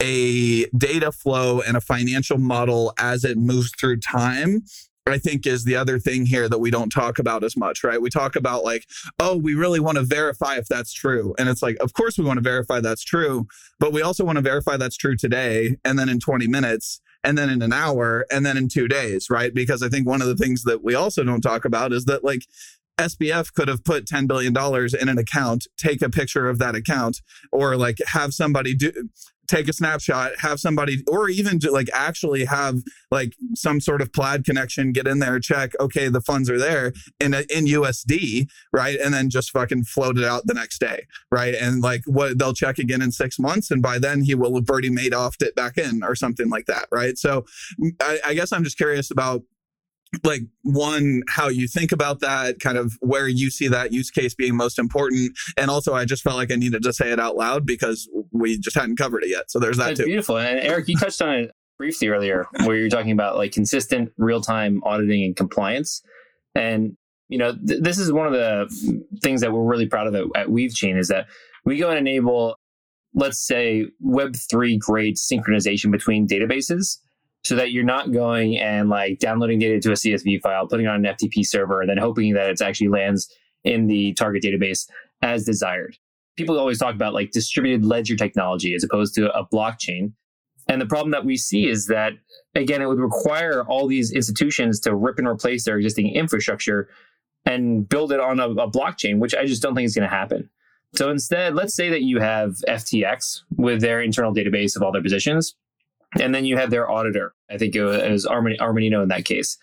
a data flow and a financial model as it moves through time I think is the other thing here that we don't talk about as much, right? We talk about like, oh, we really want to verify if that's true. And it's like, of course we want to verify that's true, but we also want to verify that's true today and then in 20 minutes and then in an hour and then in 2 days, right? Because I think one of the things that we also don't talk about is that like SBF could have put $10 billion in an account, take a picture of that account, or like have somebody do take a snapshot, have somebody, or even like actually have like some sort of plaid connection, get in there, check, okay, the funds are there in in USD, right? And then just fucking float it out the next day, right? And like what they'll check again in six months, and by then he will have already made off it back in or something like that, right? So I, I guess I'm just curious about like one how you think about that kind of where you see that use case being most important. And also i just felt like i needed to say it out loud because we just hadn't covered it yet. So there's that That's too. beautiful. And eric you touched on it briefly earlier where you're talking about like consistent real-time auditing and compliance. And you know th- this is one of the things that we're really proud of at, at weavechain is that we go and enable let's say web3 grade synchronization between databases so that you're not going and like downloading data to a CSV file, putting on an FTP server, and then hoping that it actually lands in the target database as desired. People always talk about like distributed ledger technology as opposed to a blockchain. And the problem that we see is that, again, it would require all these institutions to rip and replace their existing infrastructure and build it on a, a blockchain, which I just don't think is going to happen. So instead, let's say that you have FTX with their internal database of all their positions and then you have their auditor. I think it was Armanino in that case.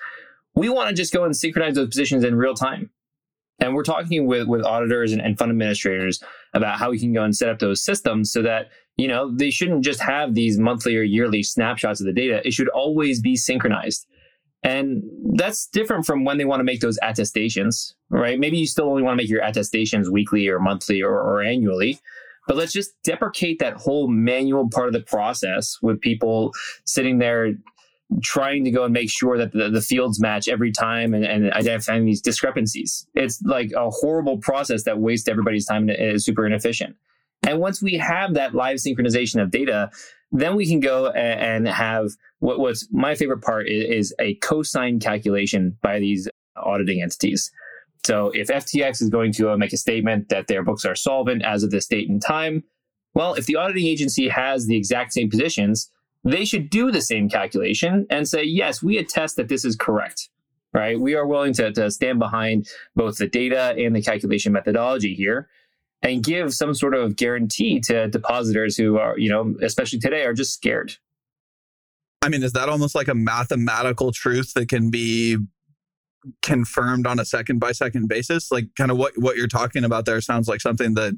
We want to just go and synchronize those positions in real time. And we're talking with, with auditors and, and fund administrators about how we can go and set up those systems so that, you know, they shouldn't just have these monthly or yearly snapshots of the data. It should always be synchronized. And that's different from when they want to make those attestations, right? Maybe you still only want to make your attestations weekly or monthly or, or annually. But let's just deprecate that whole manual part of the process with people sitting there trying to go and make sure that the, the fields match every time and, and, identifying these discrepancies. It's like a horrible process that wastes everybody's time and is super inefficient. And once we have that live synchronization of data, then we can go and have what, what's my favorite part is, is a co-sign calculation by these auditing entities. So if FTX is going to uh, make a statement that their books are solvent as of this date and time, well, if the auditing agency has the exact same positions, they should do the same calculation and say, yes, we attest that this is correct, right? We are willing to, to stand behind both the data and the calculation methodology here and give some sort of guarantee to depositors who are, you know, especially today, are just scared. I mean, is that almost like a mathematical truth that can be confirmed on a second by second basis? Like, kind of what what you're talking about there sounds like something that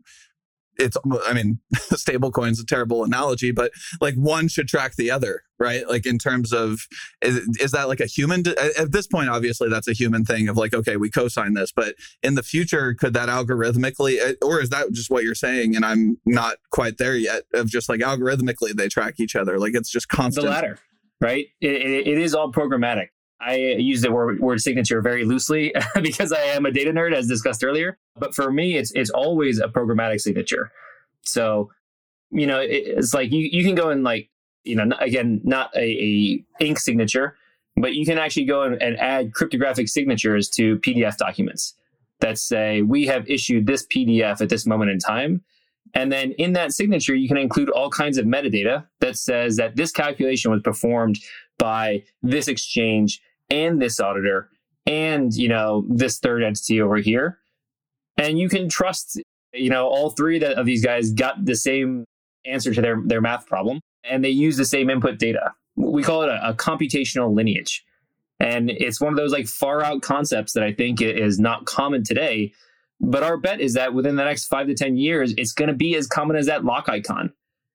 it's i mean stable coins a terrible analogy but like one should track the other right like in terms of is, is that like a human at this point obviously that's a human thing of like okay we co-sign this but in the future could that algorithmically uh, or is that just what you're saying and i'm not quite there yet of just like algorithmically they track each other like it's just constant the latter right it, it, it is all programmatic I use the word, word signature very loosely because I am a data nerd, as discussed earlier. But for me, it's it's always a programmatic signature. So, you know, it, it's like you, you can go and like, you know, again, not a, a ink signature, but you can actually go and, and add cryptographic signatures to PDF documents that say we have issued this PDF at this moment in time. And then in that signature, you can include all kinds of metadata that says that this calculation was performed by this exchange and this auditor and, you know, this third entity over here. And you can trust, you know, all three of these guys got the same answer to their, their math problem and they use the same input data. We call it a, a computational lineage. And it's one of those like far out concepts that I think is not common today. But our bet is that within the next five to 10 years, it's going to be as common as that lock icon.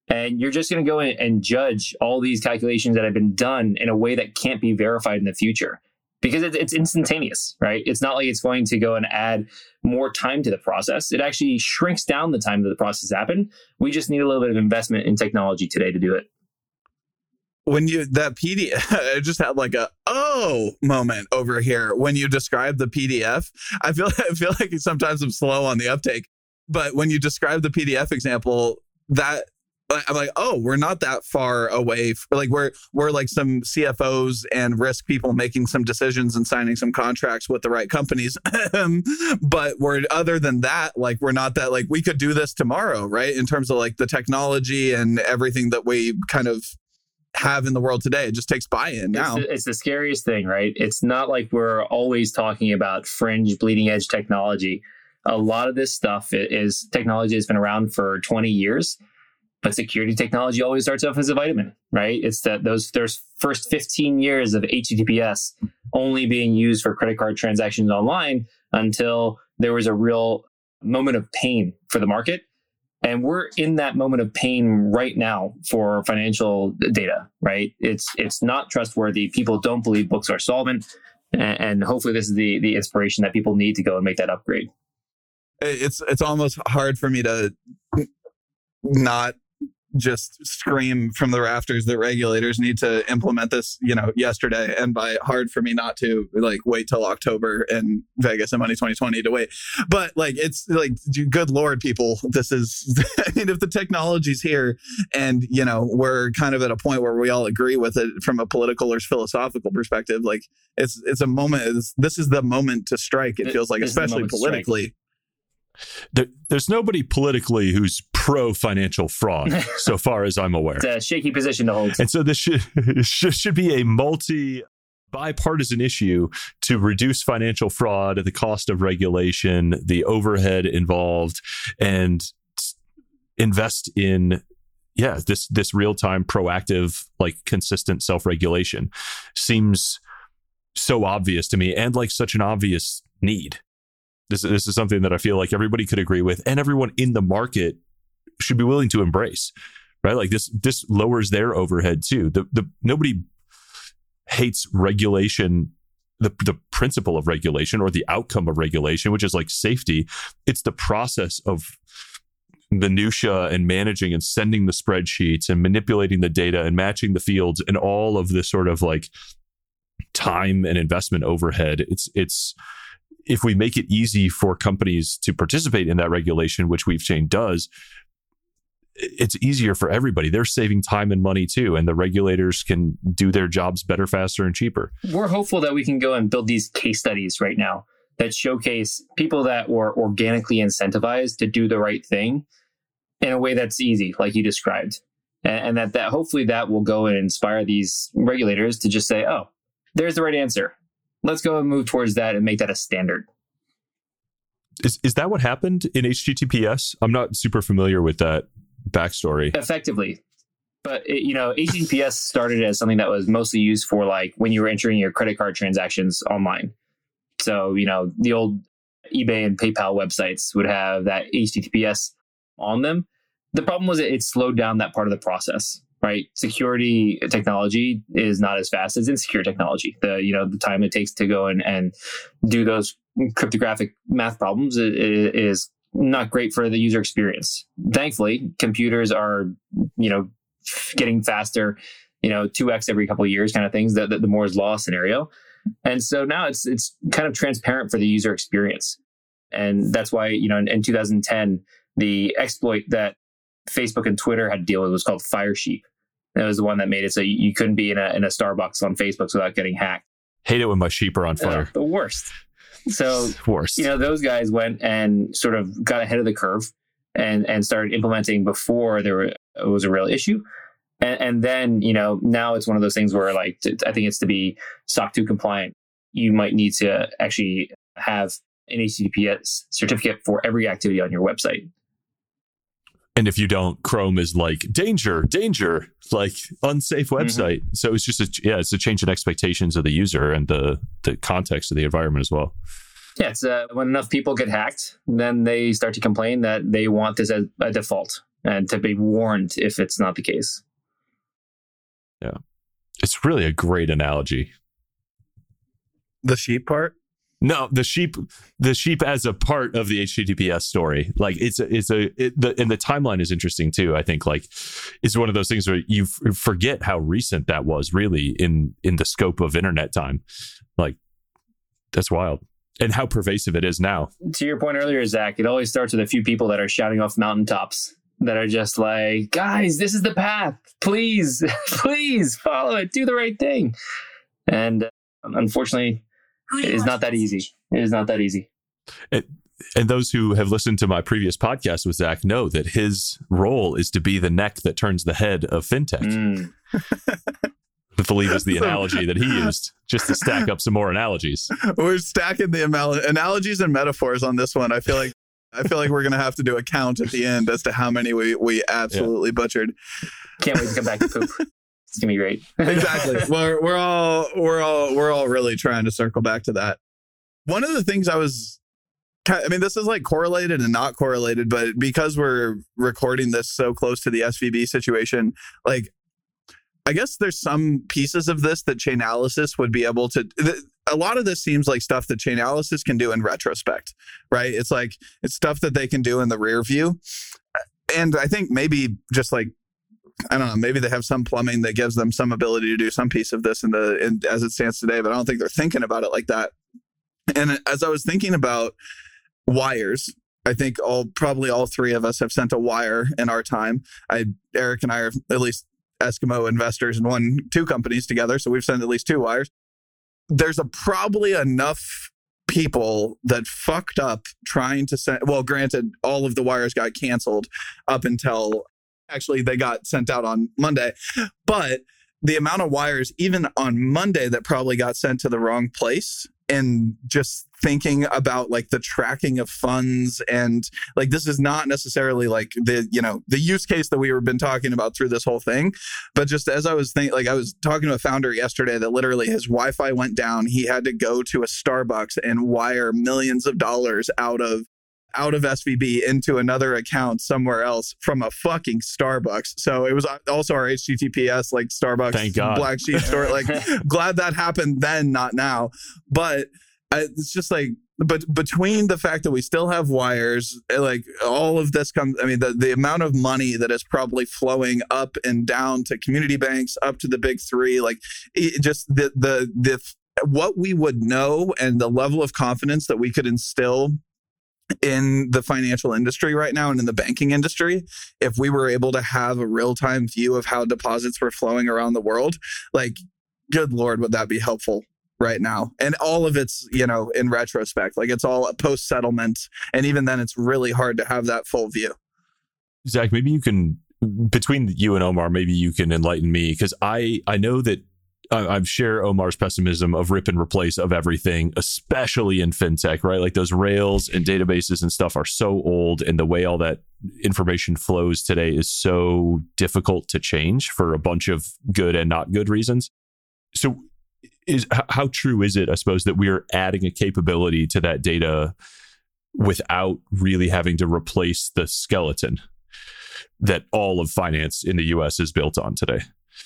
And you're just going to go in and judge all these calculations that have been done in a way that can't be verified in the future because it's instantaneous, right? It's not like it's going to go and add more time to the process. It actually shrinks down the time that the process happened. We just need a little bit of investment in technology today to do it. When you that PDF, I just had like a oh moment over here when you describe the PDF. I feel I feel like sometimes I'm slow on the uptake, but when you describe the PDF example, that I'm like, oh, we're not that far away. Like we're we're like some CFOs and risk people making some decisions and signing some contracts with the right companies. but we're other than that, like we're not that like we could do this tomorrow, right? In terms of like the technology and everything that we kind of have in the world today. It just takes buy-in now. It's the, it's the scariest thing, right? It's not like we're always talking about fringe bleeding edge technology. A lot of this stuff is technology that's been around for 20 years but security technology always starts off as a vitamin, right? It's that those there's first 15 years of HTTPS only being used for credit card transactions online until there was a real moment of pain for the market. And we're in that moment of pain right now for financial data, right? It's it's not trustworthy. People don't believe books are solvent. And hopefully this is the the inspiration that people need to go and make that upgrade. It's it's almost hard for me to not just scream from the rafters that regulators need to implement this, you know, yesterday. And by hard for me not to like wait till October in Vegas and Money20/20 to wait. But like, it's like, good Lord, people, this is, I mean, if the technology's here and, you know, we're kind of at a point where we all agree with it from a political or philosophical perspective, like it's, it's a moment, it's, this is the moment to strike. It feels like, especially politically there, there's nobody politically who's pro financial fraud, so far as I'm aware. It's a shaky position to hold. And so this should, should be a multi bipartisan issue to reduce financial fraud at the cost of regulation, the overhead involved, and invest in yeah this this real time proactive like consistent self regulation seems so obvious to me and like such an obvious need this, this is something that I feel like everybody could agree with, and everyone in the market should be willing to embrace. Right, like this this lowers their overhead too. The the nobody hates regulation the the principle of regulation or the outcome of regulation, which is like safety. It's the process of minutia and managing and sending the spreadsheets and manipulating the data and matching the fields and all of this sort of like time and investment overhead. It's it's if we make it easy for companies to participate in that regulation, which Weavechain does, it's easier for everybody. They're saving time and money too, and the regulators can do their jobs better, faster, and cheaper. We're hopeful that we can go and build these case studies right now that showcase people that were organically incentivized to do the right thing in a way that's easy, like you described. And, and that, that hopefully that will go and inspire these regulators to just say, oh, there's the right answer. Let's go and move towards that and make that a standard. Is, is that what happened in HTTPS? I'm not super familiar with that backstory. Effectively. But it, you know, HTTPS started as something that was mostly used for like when you were entering your credit card transactions online. So, you know, the old eBay and PayPal websites would have that HTTPS on them. The problem was it slowed down that part of the process, right? Security technology is not as fast as insecure technology. The, you know, the time it takes to go and, and do those cryptographic math problems is not great for the user experience. Thankfully, computers are, you know, getting faster, you know, 2x every couple of years kind of things, the, the, the Moore's law scenario. And so now it's it's kind of transparent for the user experience. And that's why, you know, in, in 2010, the exploit that Facebook and Twitter had to deal with was called Firesheep. It was the one that made it so you, you couldn't be in a, in a Starbucks on Facebook without getting hacked. Hate it when my sheep are on fire. Uh, the worst. So, worst. you know, those guys went and sort of got ahead of the curve and, and started implementing before there were, was a real issue. And, and then, you know, now it's one of those things where like, I think it's to be SOC 2 compliant. You might need to actually have an HTTPS certificate for every activity on your website. And if you don't, Chrome is like danger, danger, like unsafe mm-hmm. website. Mm-hmm. So it's just a yeah, it's a change in expectations of the user and the the context of the environment as well. Yeah, it's uh, when enough people get hacked, then they start to complain that they want this as a default and to be warned if it's not the case. Yeah. It's really a great analogy. The sheep part? No, the sheep, the sheep as a part of the HTTPS story. Like it's a, it's a, it, the, and the timeline is interesting too. I think like it's one of those things where you f- forget how recent that was really in, in the scope of internet time. Like that's wild and how pervasive it is now. To your point earlier, Zach, it always starts with a few people that are shouting off mountaintops that are just like, guys, this is the path. Please, please follow it. Do the right thing. And uh, unfortunately, it is not that easy. It is not that easy. It, and those who have listened to my previous podcast with Zach know that his role is to be the neck that turns the head of fintech. Mm. I believe is the analogy that he used, just to stack up some more analogies. We're stacking the analogies and metaphors on this one. I feel like I feel like we're gonna have to do a count at the end as to how many we we absolutely yeah. butchered. Can't wait to come back to poop. It's gonna be great. exactly. We're we're all we're all we're all really trying to circle back to that. One of the things I was I mean, this is like correlated and not correlated, but because we're recording this so close to the SVB situation, like I guess there's some pieces of this that Chainalysis would be able to. a lot of this seems like stuff that Chainalysis can do in retrospect, right? It's like it's stuff that they can do in the rear view. And I think maybe just like I don't know, maybe they have some plumbing that gives them some ability to do some piece of this in the in, as it stands today, but I don't think they're thinking about it like that. And as I was thinking about wires, I think all probably all three of us have sent a wire in our time. I Eric and I are at least Eskimo investors in one two companies together, so we've sent at least two wires. There's a probably enough people that fucked up trying to send well granted all of the wires got canceled up until actually they got sent out on Monday but the amount of wires even on Monday that probably got sent to the wrong place and just thinking about like the tracking of funds and like this is not necessarily like the you know the use case that we were been talking about through this whole thing but just as i was thinking like i was talking to a founder yesterday that literally his wi-fi went down. He had to go to a starbucks and wire millions of dollars out of out of SVB into another account somewhere else from a fucking Starbucks. So it was also our HTTPS like Starbucks black sheep store. Like glad that happened then, not now. But it's just like but between the fact that we still have wires eh, like all of this comes i mean the, the amount of money that is probably flowing up and down to community banks up to the big three like just the the the what we would know and the level of confidence that we could instill in the financial industry right now and in the banking industry if we were able to have a real-time view of how deposits were flowing around the world like good lord would that be helpful right now? And all of it's you know in retrospect like it's all post settlement and even then it's really hard to have that full view. Zach maybe you can between you and omar maybe you can enlighten me because i i know that I, share Omar's pessimism of rip and replace of everything, especially in fintech, right? Like those rails and databases and stuff are so old, and the way all that information flows today is so difficult to change for a bunch of good and not good reasons. So, is how true is it? I suppose that we are adding a capability to that data without really having to replace the skeleton that all of finance in the US is built on today.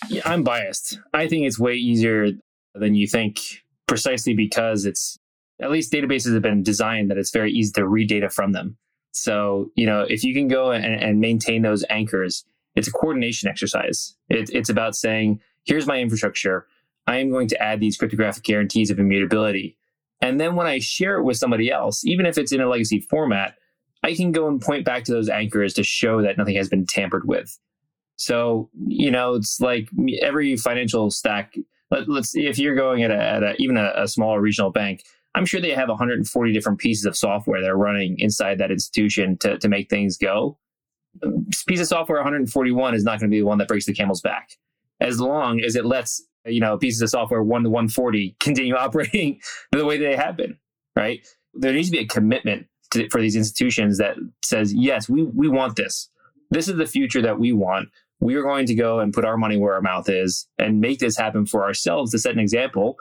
Yeah, I'm biased. I think it's way easier than you think, precisely because it's at least databases have been designed that it's very easy to read data from them. So, you know, if you can go and, and maintain those anchors, it's a coordination exercise. It, it's about saying, here's my infrastructure. I am going to add these cryptographic guarantees of immutability. And then when I share it with somebody else, even if it's in a legacy format, I can go and point back to those anchors to show that nothing has been tampered with. So, you know, it's like every financial stack. Let, us see if you're going at, a, at a, even a, a regional bank, I'm sure they have 140 different pieces of software they're running inside that institution to, to make things go. Piece of software 141 is not going to be the one that breaks the camel's back, as long as it lets you know pieces of software one to 140 continue operating the way they have been. Right? There needs to be a commitment to, for these institutions that says, yes, we we want this. This is the future that we want we are going to go and put our money where our mouth is and make this happen for ourselves to set an example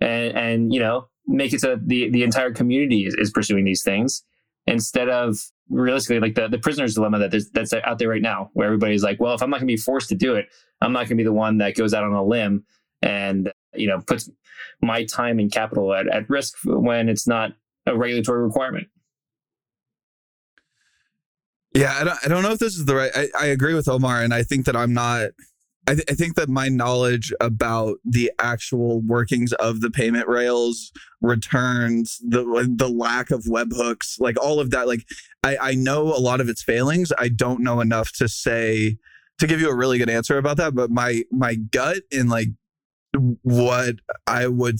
and, and you know, make it so the, the entire community is, is pursuing these things instead of realistically like the, the prisoner's dilemma that that's out there right now where everybody's like, well, if I'm not going to be forced to do it, I'm not going to be the one that goes out on a limb and, you know, puts my time and capital at, at risk when it's not a regulatory requirement. Yeah, I don't, I don't know if this is the right. I, I agree with Omar, and I think that I'm not. I, th- I think that my knowledge about the actual workings of the payment rails, returns, the the lack of webhooks, like all of that, like I, I know a lot of its failings. I don't know enough to say to give you a really good answer about that. But my my gut and like what I would,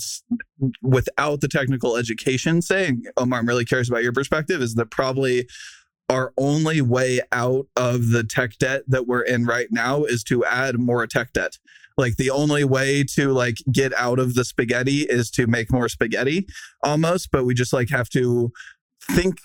without the technical education, saying Omar, I'm really curious about your perspective, is that probably our only way out of the tech debt that we're in right now is to add more tech debt. Like the only way to like get out of the spaghetti is to make more spaghetti almost but we just like have to think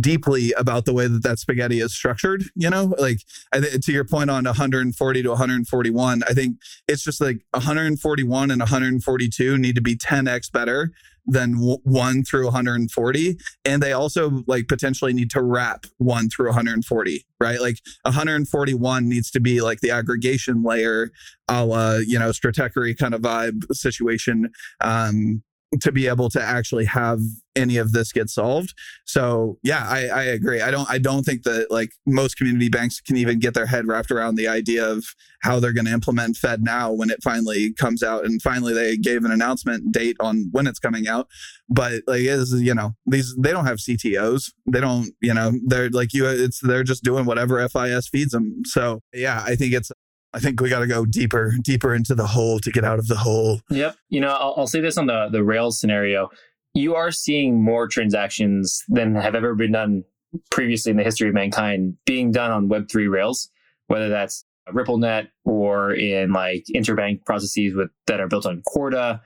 deeply about the way that that spaghetti is structured you know? Like th- to your point on 140 to 141 i think it's just like 141 and 142 need to be 10x better than w- 1 through 140 and they also like potentially need to wrap 1 through 140 right? Like 141 needs to be like the aggregation layer a la you know stratechery kind of vibe situation. Um to be able to actually have any of this get solved. So yeah, I, I agree. I don't I don't think that like most community banks can even get their head wrapped around the idea of how they're going to implement FedNow when it finally comes out. And finally they gave an announcement date on when it's coming out. But like is you know, these they don't have CTOs. They don't, you know, they're like you it's they're just doing whatever FIS feeds them. So yeah, I think it's I think we got to go deeper, deeper into the hole to get out of the hole. Yep. You know, I'll, I'll say this on the the Rails scenario: you are seeing more transactions than have ever been done previously in the history of mankind being done on Web three Rails, whether that's RippleNet or in like interbank processes with that are built on Corda.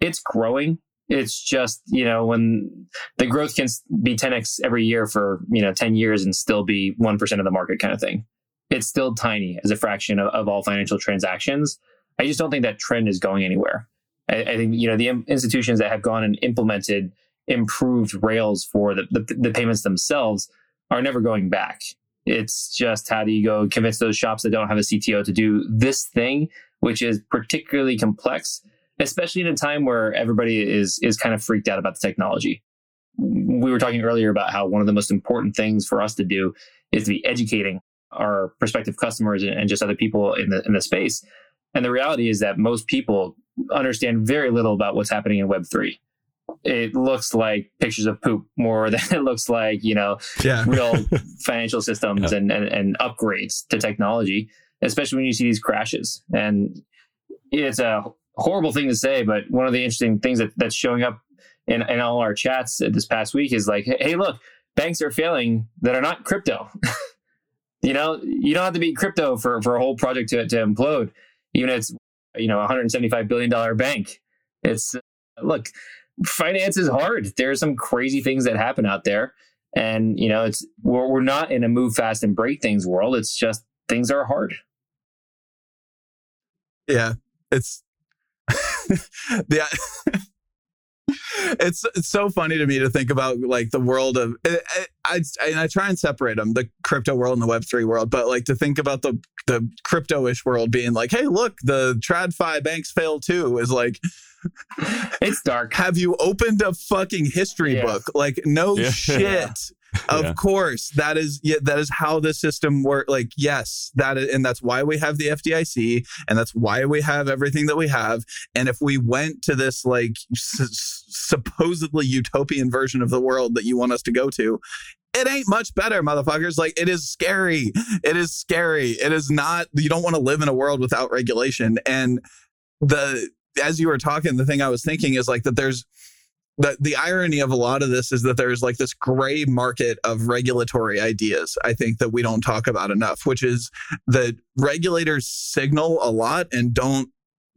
It's growing. It's just you know when the growth can be 10x every year for you know 10 years and still be one percent of the market kind of thing it's still tiny as a fraction of, of all financial transactions. I just don't think that trend is going anywhere. I, I think you know the institutions that have gone and implemented improved rails for the, the, the payments themselves are never going back. It's just how do you go convince those shops that don't have a CTO to do this thing, which is particularly complex, especially in a time where everybody is is kind of freaked out about the technology. We were talking earlier about how one of the most important things for us to do is to be educating our prospective customers and, just other people in the in the space. And the reality is that most people understand very little about what's happening in Web three. it looks like pictures of poop more than it looks like, you know, yeah. real financial systems yeah. and, and, and upgrades to technology, especially when you see these crashes. And it's a horrible thing to say, but one of the interesting things that, that's showing up in, in all our chats this past week is like, hey, look, banks are failing that are not crypto. you know, you don't have to be crypto for, for a whole project to, to implode, even if it's, you know, $175 billion bank. It's, uh, look, finance is hard. There are some crazy things that happen out there. And, you know, it's, we're, we're not in a move fast and break things world. It's just things are hard. Yeah. It's, the, it's it's so funny to me to think about like the world of eh, eh, I, I, I try and separate them the crypto world and the web 3 world but like to think about the the crypto-ish world being like hey look the tradfi banks fail too is like it's dark have you opened a fucking history yeah. book like no yeah. shit of yeah. course that is yeah, that is how the system works like yes that is, and that's why we have the FDIC and that's why we have everything that we have and if we went to this like s- supposedly utopian version of the world that you want us to go to it ain't much better, motherfuckers. Like it is scary. It is scary. It is not, you don't want to live in a world without regulation. And the, as you were talking, the thing I was thinking is like that there's, the the irony of a lot of this is that there's like this gray market of regulatory ideas i think that we don't talk about enough which is that regulators signal a lot and don't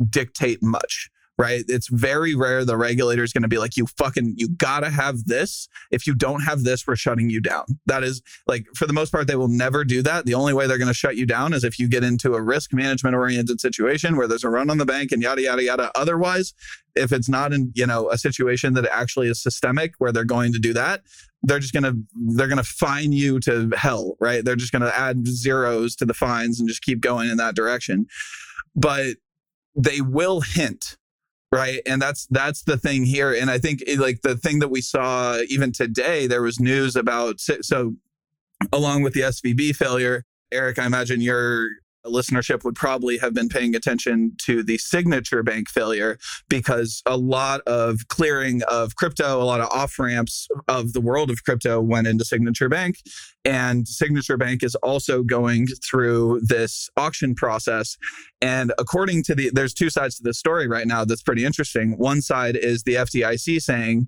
dictate much right? It's very rare the regulator is going to be like, you fucking, you gotta have this. If you don't have this, we're shutting you down. That is like, for the most part, they will never do that. The only way they're going to shut you down is if you get into a risk management oriented situation where there's a run on the bank and yada, yada, yada. Otherwise, if it's not in, you know, a situation that actually is systemic where they're going to do that, they're just to they're to fine you to hell right they're just to add zeros to the fines and just keep going in that direction but they will hint right? And that's that's the thing here. And i think eh, like the thing that we saw even today there was news about so along with the svb failure eric i imagine you're listenership would probably have been paying attention to the signature bank failure because a lot of clearing of crypto, a lot of off ramps of the world of crypto went into Signature Bank. And Signature Bank is also going through this auction process. And according to the, there's two sides to this story right now that's pretty interesting. One side is the FDIC saying,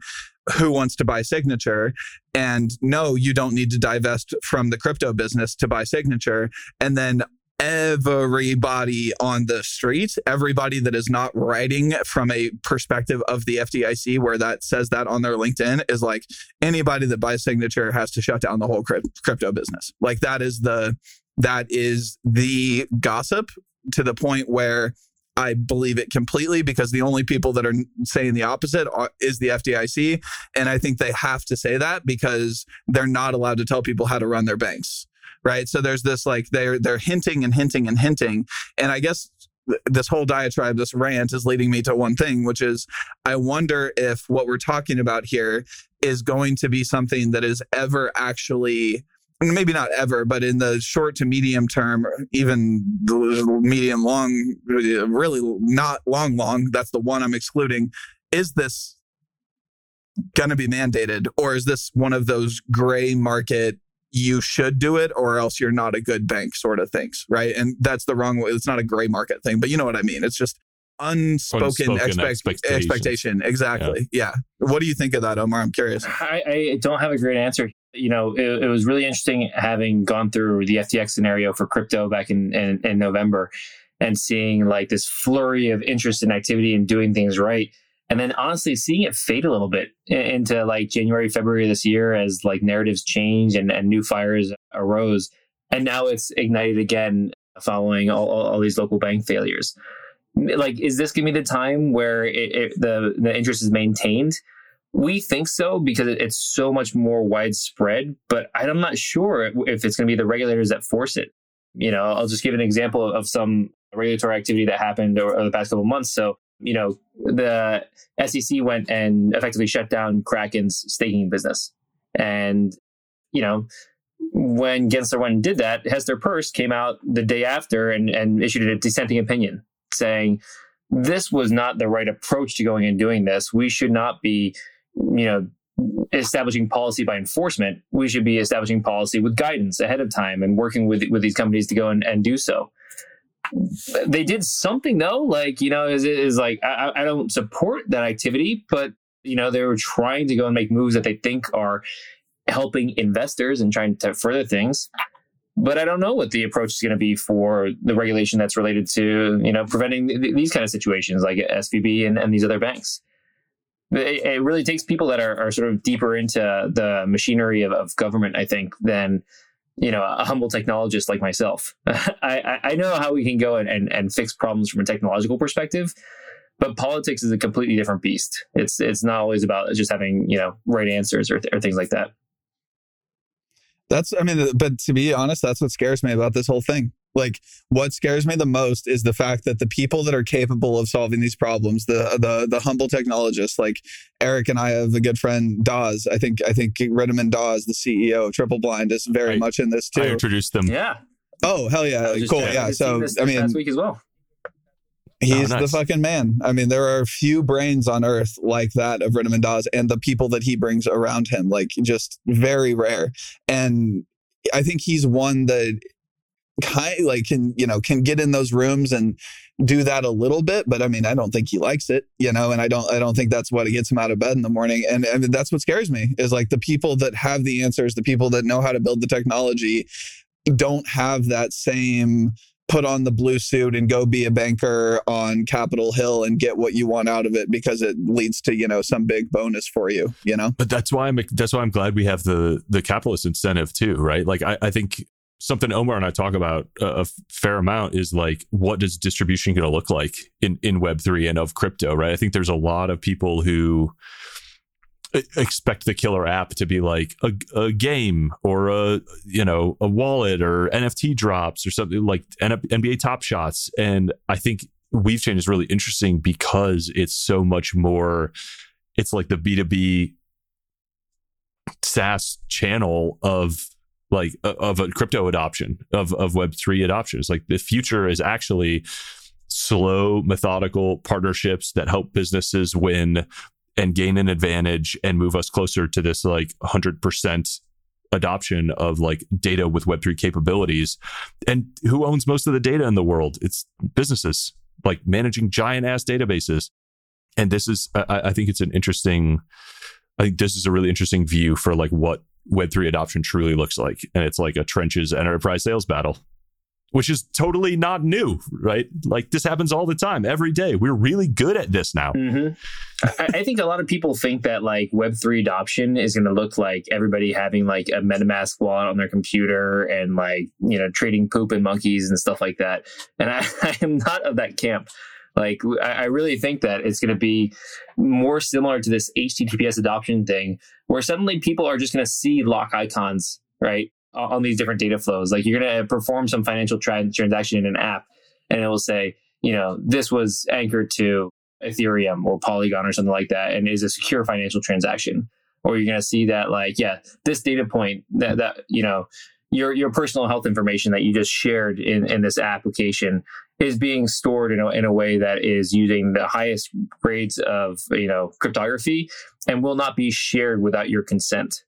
who wants to buy signature and no you don't need to divest from the crypto business to buy signature and then everybody on the street, everybody that is not writing from a perspective of the FDIC, where that says that on their LinkedIn, is like anybody that buys signature has to shut down the whole crypto business. Like that is the that is the gossip to the point where I believe it completely because the only people that are saying the opposite are, is the FDIC. And I think they have to say that because they're not allowed to tell people how to run their banks right? So there's this like they're they're hinting and hinting and hinting, and I guess this whole diatribe, this rant is leading me to one thing, which is I wonder if what we're talking about here is going to be something that is ever actually maybe not ever, but in the short to medium term, even the medium long, really not long, long, that's the one I'm excluding. Is this going to be mandated or is this one of those gray market you should do it or else you're not a good bank sort of things right? And that's the wrong way it's not a gray market thing but you know what i mean. It's just unspoken, unspoken expect- expectation. Exactly. Yeah. yeah. what do you think of that omar? I'm curious. I, I don't have a great answer. You know it, it, was really interesting having gone through the ftx scenario for crypto back in, in, in november and seeing like this flurry of interest and activity and doing things right and then honestly seeing it fade a little bit into like January, February this year as like narratives change and, and new fires arose. And now it's ignited again following all, all, all these local bank failures. Like, is this going to be the time where it, it, the, the interest is maintained? We think so because it's so much more widespread, but I'm not sure if it's going to be the regulators that force it. You know, I'll just give an example of some regulatory activity that happened over the past couple months. So you know, the SEC went and effectively shut down Kraken's staking business. And, you know, when Gensler went and did that, Hester Peirce came out the day after and, and issued a dissenting opinion saying this was not the right approach to going and doing this. We should not be you know, establishing policy by enforcement. We should be establishing policy with guidance ahead of time and working with with these companies to go and, and do so. They did something though, like you know, is is like I, I don't support that activity, but you know, they were trying to go and make moves that they think are helping investors and trying to further things but I don't know what the approach is going to be for the regulation that's related to you know preventing th- these kind of situations like SVB and, and these other banks. It, it, really takes people that are, are sort of deeper into the machinery of, of government, I think, than you know a humble technologist like myself. I, I know how we can go and, and, and fix problems from a technological perspective, but politics is a completely different beast. It's it's not always about just having you know right answers or, or things like that. That's, I mean, but to be honest, that's what scares me about this whole thing. Like, what scares me the most is the fact that the people that are capable of solving these problems, the the the humble technologists, like Eric and I have a good friend, Das. I think I think Riddhiman Das, the CEO of TripleBlind, is very I, much in this too. I introduced them. Yeah. Oh hell yeah! Cool. Yeah. So this, I mean, last week as well. Oh, he's oh, nice. the fucking man. I mean, there are few brains on earth like that of Riddhiman Das and the people that he brings around him, like just very rare. And I think he's one that kind like can, you know, can get in those rooms and do that a little bit. But I mean, I don't think he likes it, you know, and I don't, I don't think that's what gets him out of bed in the morning. And, and that's what scares me is like the people that have the answers, the people that know how to build the technology don't have that same put on the blue suit and go be a banker on Capitol Hill and get what you want out of it because it leads to you know some big bonus for you you know but that's why I'm that's why I'm glad we have the the capitalist incentive too right like I, I think something Omar and I talk about a, fair amount is like what does distribution going to look like in in web 3 and of crypto right I think there's a lot of people who expect the killer app to be like a, a game or a you know a wallet or NFT drops or something like NBA Top Shots. And I think Weavechain is really interesting because it's so much more. It's like the B two B SaaS channel of like of a crypto adoption of of Web three adoption. It's like the future is actually slow, methodical partnerships that help businesses win and gain an advantage and move us closer to this like 100% adoption of like data with web3 capabilities. And who owns most of the data in the world? It's businesses like managing giant ass databases. And this is I, I think it's an interesting i think this is a really interesting view for like what web3 adoption truly looks like and it's like a trenches enterprise sales battle which is totally not new, right? Like this happens all the time, every day. We're really good at this now. Mm-hmm. I, think a lot of people think that like Web3 adoption is going to look like everybody having like a MetaMask wallet on their computer and like, you know, trading poop and monkeys and stuff like that. And I, I am not of that camp. Like, I, I really think that it's going to be more similar to this HTTPS adoption thing, where suddenly people are just going to see lock icons right? on these different data flows. Like you're going to perform some financial tra- transaction in an app, and it will say, you know, this was anchored to Ethereum or Polygon or something like that, and is a secure financial transaction. Or you're going to see that, like, yeah, this data point that that you know your your personal health information that you just shared in in this application is being stored in a, in a way that is using the highest grades of you know cryptography and will not be shared without your consent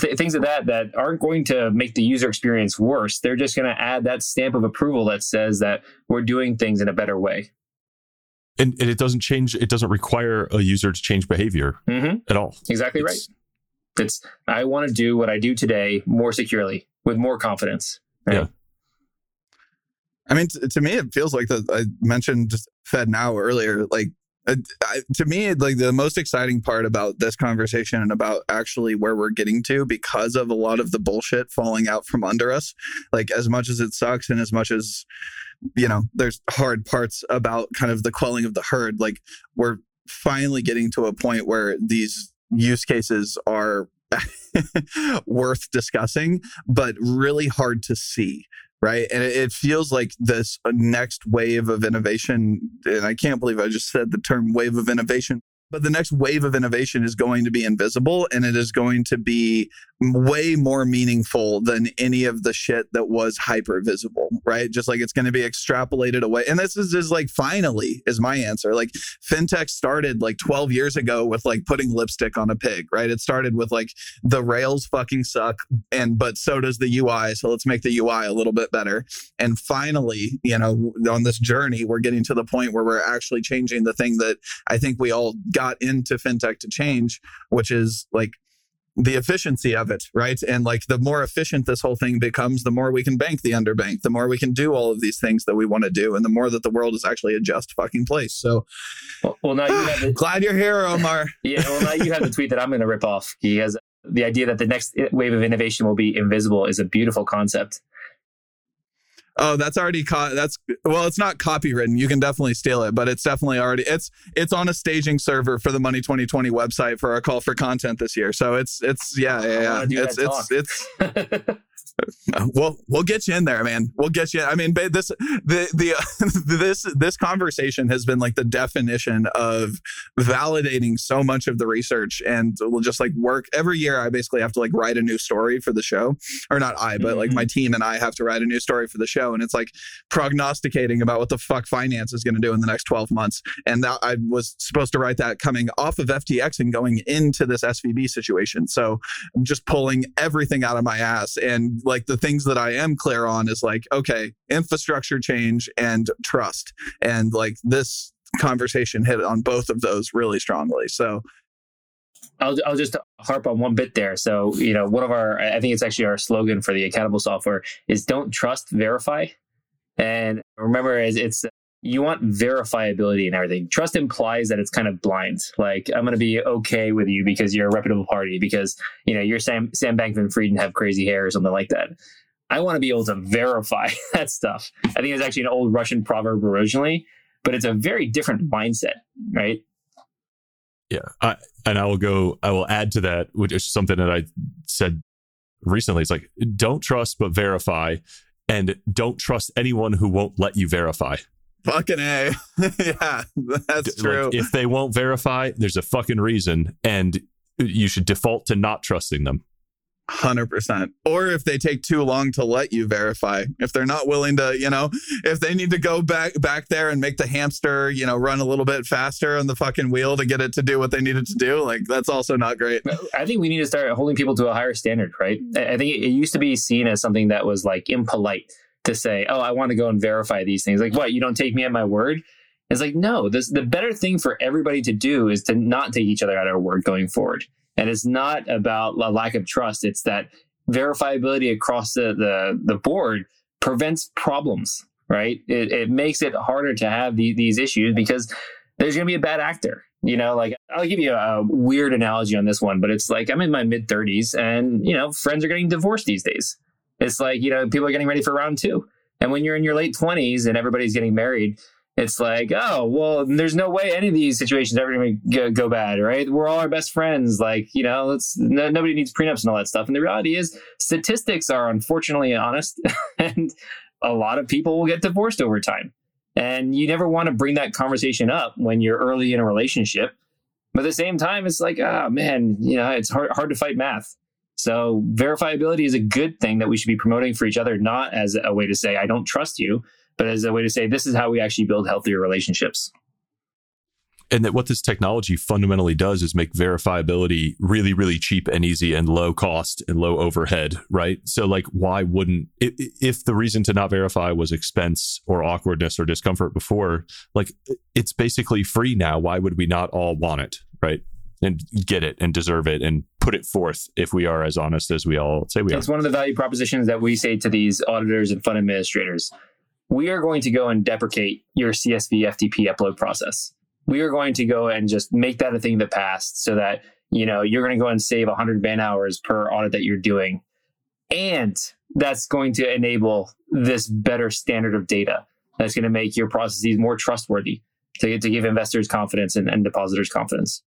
th- things of that that aren't going to make the user experience worse. They're just going to add that stamp of approval that says that we're doing things in a better way. And, and it doesn't change. It doesn't require a user to change behavior mm-hmm. at all. Exactly it's, right. It's I want to do what I do today more securely with more confidence. Right? Yeah. I mean, t- to me, it feels like that. I mentioned FedNow earlier. Like uh, I, to me, like the most exciting part about this conversation and about actually where we're getting to, because of a lot of the bullshit falling out from under us, like as much as it sucks and as much as, you know, there's hard parts about kind of the quelling of the herd, like we're finally getting to a point where these use cases are worth discussing, but really hard to see right? And it, feels like this next wave of innovation, and I can't believe I just said the term wave of innovation, but the next wave of innovation is going to be invisible and it is going to be way more meaningful than any of the shit that was hyper visible, right? Just like it's going to be extrapolated away. And this is just like finally is my answer. Like fintech started like 12 years ago with like putting lipstick on a pig, right? It started with like the rails fucking suck and but so does the UI, so let's make the UI a little bit better. And finally, you know, on this journey we're getting to the point where we're actually changing the thing that I think we all got into fintech to change, which is like the efficiency of it, right? And like the more efficient this whole thing becomes, the more we can bank the underbank, the more we can do all of these things that we want to do, and the more that the world is actually a just fucking place. So, well, well now you have the, glad you're here, Omar. yeah, well now you have the tweet that I'm going to rip off. He has the idea that the next wave of innovation will be invisible is a beautiful concept. Oh, that's already caught. That's well, it's not copywritten. You can definitely steal it, but it's definitely already it's it's on a staging server for the Money20/20 website for our call for content this year. So it's it's yeah yeah yeah. It's, it's it's it's we'll we'll get you in there, man. We'll get you. I mean, this the the this this conversation has been like the definition of validating so much of the research, and we'll just like work every year. I basically have to like write a new story for the show, or not I, but mm-hmm. like my mm-hmm. team and I have to write a new story for the show, and it's like prognosticating about what the fuck finance is going to do in the next twelve months. And that I was supposed to write that coming off of FTX and going into this SVB situation. So I'm just pulling everything out of my ass and like the things that I am clear on is like, okay, infrastructure change and trust. And like this conversation hit on both of those really strongly. So I'll, I'll just harp on one bit there. So, you know, one of our, I think it's actually our slogan for the accountable software is don't trust, verify. And remember, is it's you want verifiability and everything. Trust implies that it's kind of blind. Like I'm going to be okay with you because you're a reputable party because you know you're Sam Sam Bankman-Fried and have crazy hair or something like that. I want to be able to verify that stuff. I think it's actually an old Russian proverb originally, but it's a very different mindset, right? Yeah, I, and I will go. I will add to that, which is something that I said recently. It's like don't trust but verify, and don't trust anyone who won't let you verify. Fucking A. yeah, that's true. Like, if they won't verify, there's a fucking reason, and you should default to not trusting them. 100%. Or if they take too long to let you verify, if they're not willing to, you know, if they need to go back back there and make the hamster, you know, run a little bit faster on the fucking wheel to get it to do what they needed to do, like that's also not great. I think we need to start holding people to a higher standard, right? I think it used to be seen as something that was like impolite to say, "Oh, I want to go and verify these things." Like, what? You don't take me at my word? It's like, no. This the better thing for everybody to do is to not take each other at our word going forward. And it's not about a lack of trust. It's that verifiability across the the, the board prevents problems. Right? It, it makes it harder to have the, these issues because there's going to be a bad actor. You know, like I'll give you a weird analogy on this one, but it's like I'm in my mid 30s and, you know, friends are getting divorced these days. It's like, you know, people are getting ready for round two. And when you're in your late 20s and everybody's getting married, it's like, oh, well, there's no way any of these situations ever going to go bad, right? We're all our best friends. Like, you know, it's no, nobody needs prenups and all that stuff. And the reality is, statistics are unfortunately honest, and a lot of people will get divorced over time. And you never want to bring that conversation up when you're early in a relationship. But at the same time, it's like, oh man, you know, it's hard, hard to fight math. So verifiability is a good thing that we should be promoting for each other, not as a way to say, I don't trust you, but as a way to say, this is how we actually build healthier relationships. And that what this technology fundamentally does is make verifiability really, really cheap and easy and low cost and low overhead, right? So, like, why wouldn't, if the reason to not verify was expense or awkwardness or discomfort before, like, it's basically free now. Why would we not all want it, right? and get it and deserve it and put it forth if we are as honest as we all say we are. It's one of the value propositions that we say to these auditors and fund administrators. We are going to go and deprecate your CSV FTP upload process. We are going to go and just make that a thing of the past so that you know you're going to go and save 100 man hours per audit that you're doing and that's going to enable this better standard of data that's going to make your processes more trustworthy to, to give investors confidence and, and depositors confidence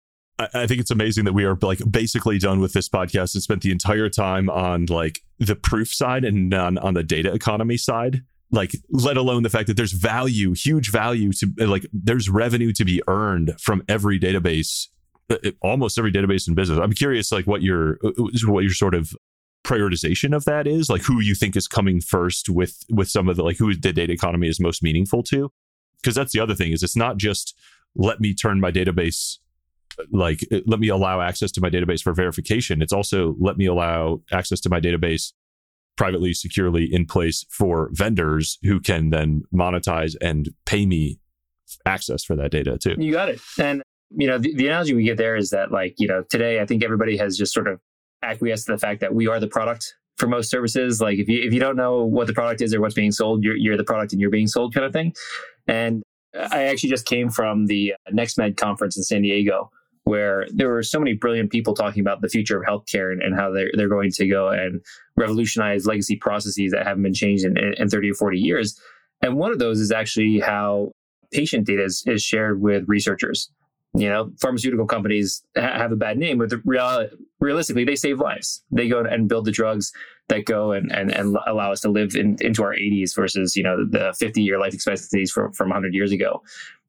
I think it's amazing that we are like basically done with this podcast and spent the entire time on like the proof side and on, on the data economy side. Like, let alone the fact that there's value, huge value to uh, like, there's revenue to be earned from every database uh, uh, almost every database in business. I'm curious, like what your uh, uh what your sort of prioritization of that is, like who you think is coming first with with some of the like who the data economy is most meaningful to. Because that's the other thing is it's not just let me turn my database like let me allow access to my database for verification. It's also let me allow access to my database privately, securely in place for vendors who can then monetize and pay me access for that data too. You got it. And you know, the, the analogy we get there is that like, you know, today I think everybody has just sort of acquiesced to the fact that we are the product for most services. Like if you if you don't know what the product is or what's being sold, you're you're the product and you're being sold kind of thing. And I actually just came from the uh, NextMed conference in San Diego, where there were so many brilliant people talking about the future of healthcare and, and how they're, they're going to go and revolutionize legacy processes that haven't been changed in, in 30 or 40 years. And one of those is actually how patient data is, is shared with researchers. You know, pharmaceutical companies ha- have a bad name, but the real, realistically, they save lives. They go and build the drugs that go and, and, and allow us to live in, into our 80s versus, you know, the 50 year life expectancies from, from 100 years ago.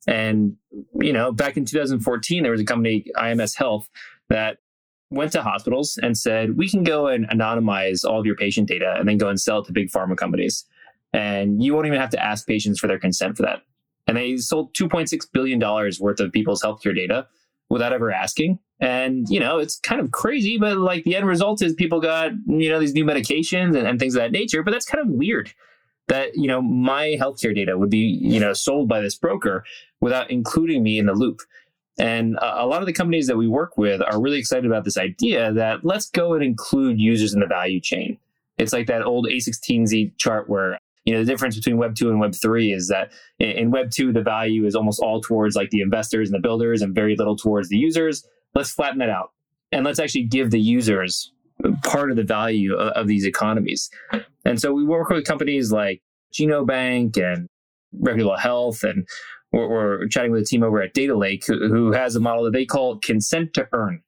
And, you know, back in 2014, there was a company, IMS Health, that went to hospitals and said, we can go and anonymize all of your patient data and then go and sell it to big pharma companies. And you won't even have to ask patients for their consent for that. And they sold $2.6 billion worth of people's healthcare data without ever asking. And, you know, it's kind of crazy, but like the end result is people got, you know, these new medications and, and things of that nature. But that's kind of weird that, you know, my healthcare data would be, you know, sold by this broker without including me in the loop. And a lot of the companies that we work with are really excited about this idea that let's go and include users in the value chain. It's like that old A16Z chart where you know the difference between web 2 and web 3 is that in web 2 the value is almost all towards like the investors and the builders and very little towards the users let's flatten that out and let's actually give the users part of the value of, of these economies and so we work with companies like genobank and reputable health and we're, we're, chatting with a team over at data lake who, who has a model that they call consent to earn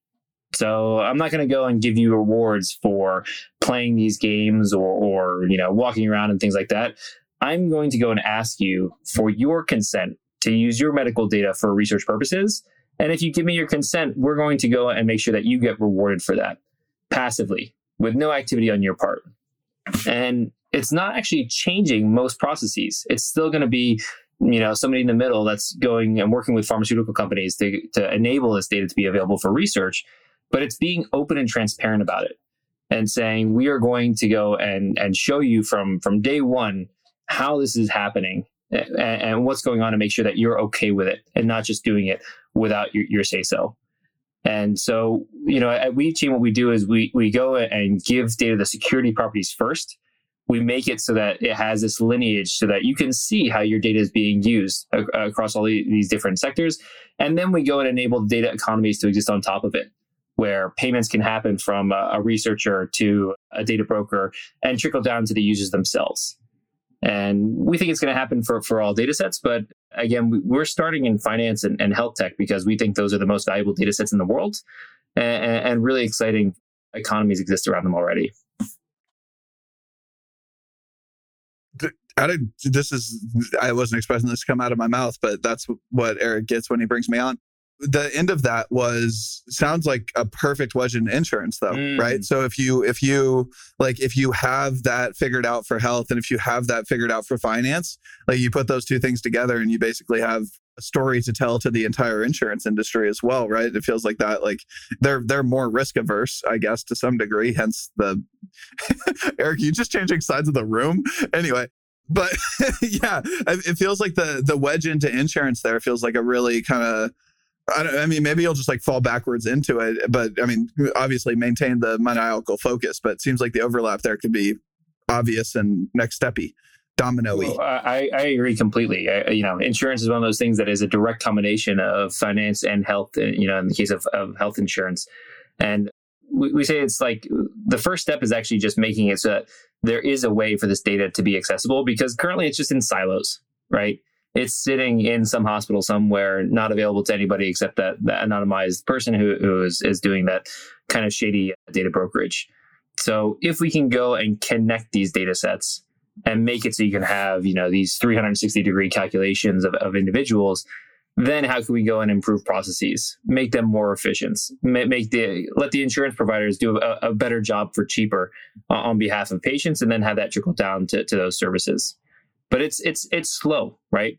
so I'm not going to go and give you rewards for playing these games or, or, you know, walking around and things like that. I'm going to go and ask you for your consent to use your medical data for research purposes. And if you give me your consent, we're going to go and make sure that you get rewarded for that passively with no activity on your part. And it's not actually changing most processes. It's still going to be you know somebody in the middle that's going and working with pharmaceutical companies to, to enable this data to be available for research but it's being open and transparent about it and saying we are going to go and and show you from from day one how this is happening and, and what's going on to make sure that you're okay with it and not just doing it without your, your say so and so you know at Weavechain what we do is we we go and give data the security properties first we make it so that it has this lineage so that you can see how your data is being used across all these different sectors and then we go and enable data economies to exist on top of it where payments can happen from a, a researcher to a data broker and trickle down to the users themselves. And we think it's going to happen for, for all data sets. But again, we're starting in finance and, and health tech because we think those are the most valuable data sets in the world. And, and really exciting economies exist around them already. I did, this is I wasn't expecting this to come out of my mouth, but that's what Eric gets when he brings me on the end of that was sounds like a perfect wedge in insurance though mm. right? So if you if you like if you have that figured out for health and if you have that figured out for finance like you put those two things together and you basically have a story to tell to the entire insurance industry as well right? It feels like that like they're they're more risk averse i guess to some degree hence the eric you just changing sides of the room? Anyway but yeah it feels like the the wedge into insurance there feels like a really kind of I, I, mean, maybe you'll just like fall backwards into it, but I mean, obviously maintain the maniacal focus. But it seems like the overlap there could be obvious and next steppy, domino well, I, I agree completely. I, you know, insurance is one of those things that is a direct combination of finance and health. Uh, you know, in the case of, of health insurance, and we, we say it's like the first step is actually just making it so that there is a way for this data to be accessible because currently it's just in silos, right? It's sitting in some hospital somewhere, not available to anybody except that, that anonymized person who, who is, is doing that kind of shady data brokerage. So if we can go and connect these data sets and make it so you can have, you know, these 360 degree calculations of, of individuals, then how can we go and improve processes, make them more efficient, make the let the insurance providers do a, a better job for cheaper uh, on behalf of patients, and then have that trickle down to, to those services. But it's it's it's slow, right?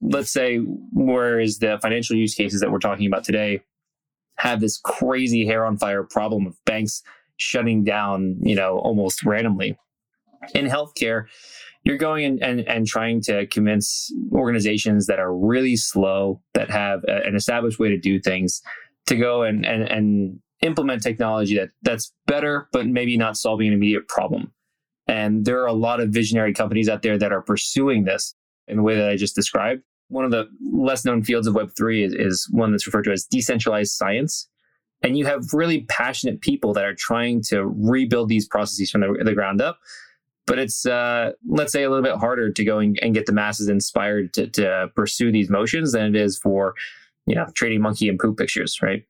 Let's say whereas the financial use cases that we're talking about today have this crazy hair on fire problem of banks shutting down, you know, almost randomly. In healthcare, you're going and, and, and trying to convince organizations that are really slow, that have a, an established way to do things, to go and, and, and implement technology that, that's better, but maybe not solving an immediate problem. And there are a lot of visionary companies out there that are pursuing this in the way that I just described. One of the less known fields of Web3 is, is one that's referred to as decentralized science. And you have really passionate people that are trying to rebuild these processes from the, the ground up but it's uh, let's say a little bit harder to go and, and get the masses inspired to, to, pursue these motions than it is for you know trading monkey and poop pictures right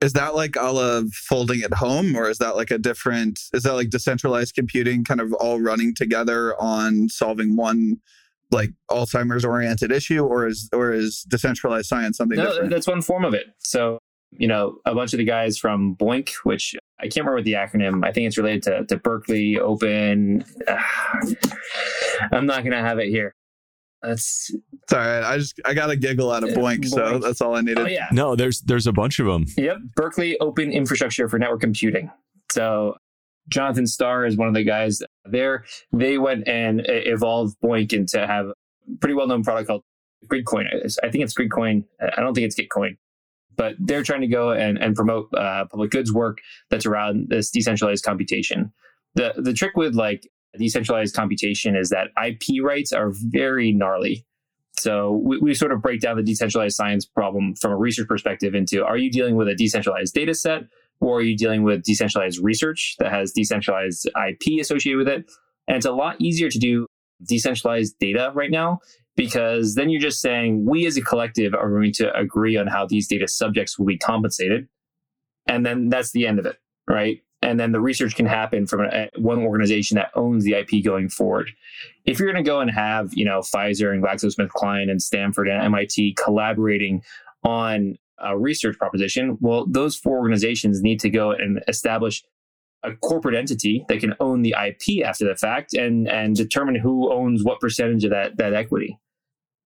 is that like a la folding at home or is that like a different is that like decentralized computing kind of all running together on solving one like alzheimer's oriented issue or is or is decentralized science something no, different that's one form of it so you know, a bunch of the guys from BOINC, which I can't remember what the acronym. I think it's related to, to Berkeley Open. I'm not going to have it here. That's it's all right. I just I got a giggle out of BOINC, BOINC, so that's all I needed. Oh, yeah. No, there's there's a bunch of them. Yep, Berkeley Open Infrastructure for Network Computing. So Jonathan Starr is one of the guys there. They went and evolved BOINC into have a pretty well known product called Gridcoin. I think it's Gridcoin. I don't think it's Gitcoin but they're trying to go and, and promote uh, public goods work that's around this decentralized computation. The the trick with like decentralized computation is that IP rights are very gnarly. So we, we sort of break down the decentralized science problem from a research perspective into are you dealing with a decentralized data set or are you dealing with decentralized research that has decentralized IP associated with it? And it's a lot easier to do decentralized data right now because then you're just saying we as a collective are going to agree on how these data subjects will be compensated. And then that's the end of it, right? And then the research can happen from a, one organization that owns the IP going forward. If you're going to go and have, you know, Pfizer and GlaxoSmithKline and Stanford and MIT collaborating on a research proposition, well, those four organizations need to go and establish a corporate entity that can own the IP after the fact and and determine who owns what percentage of that that equity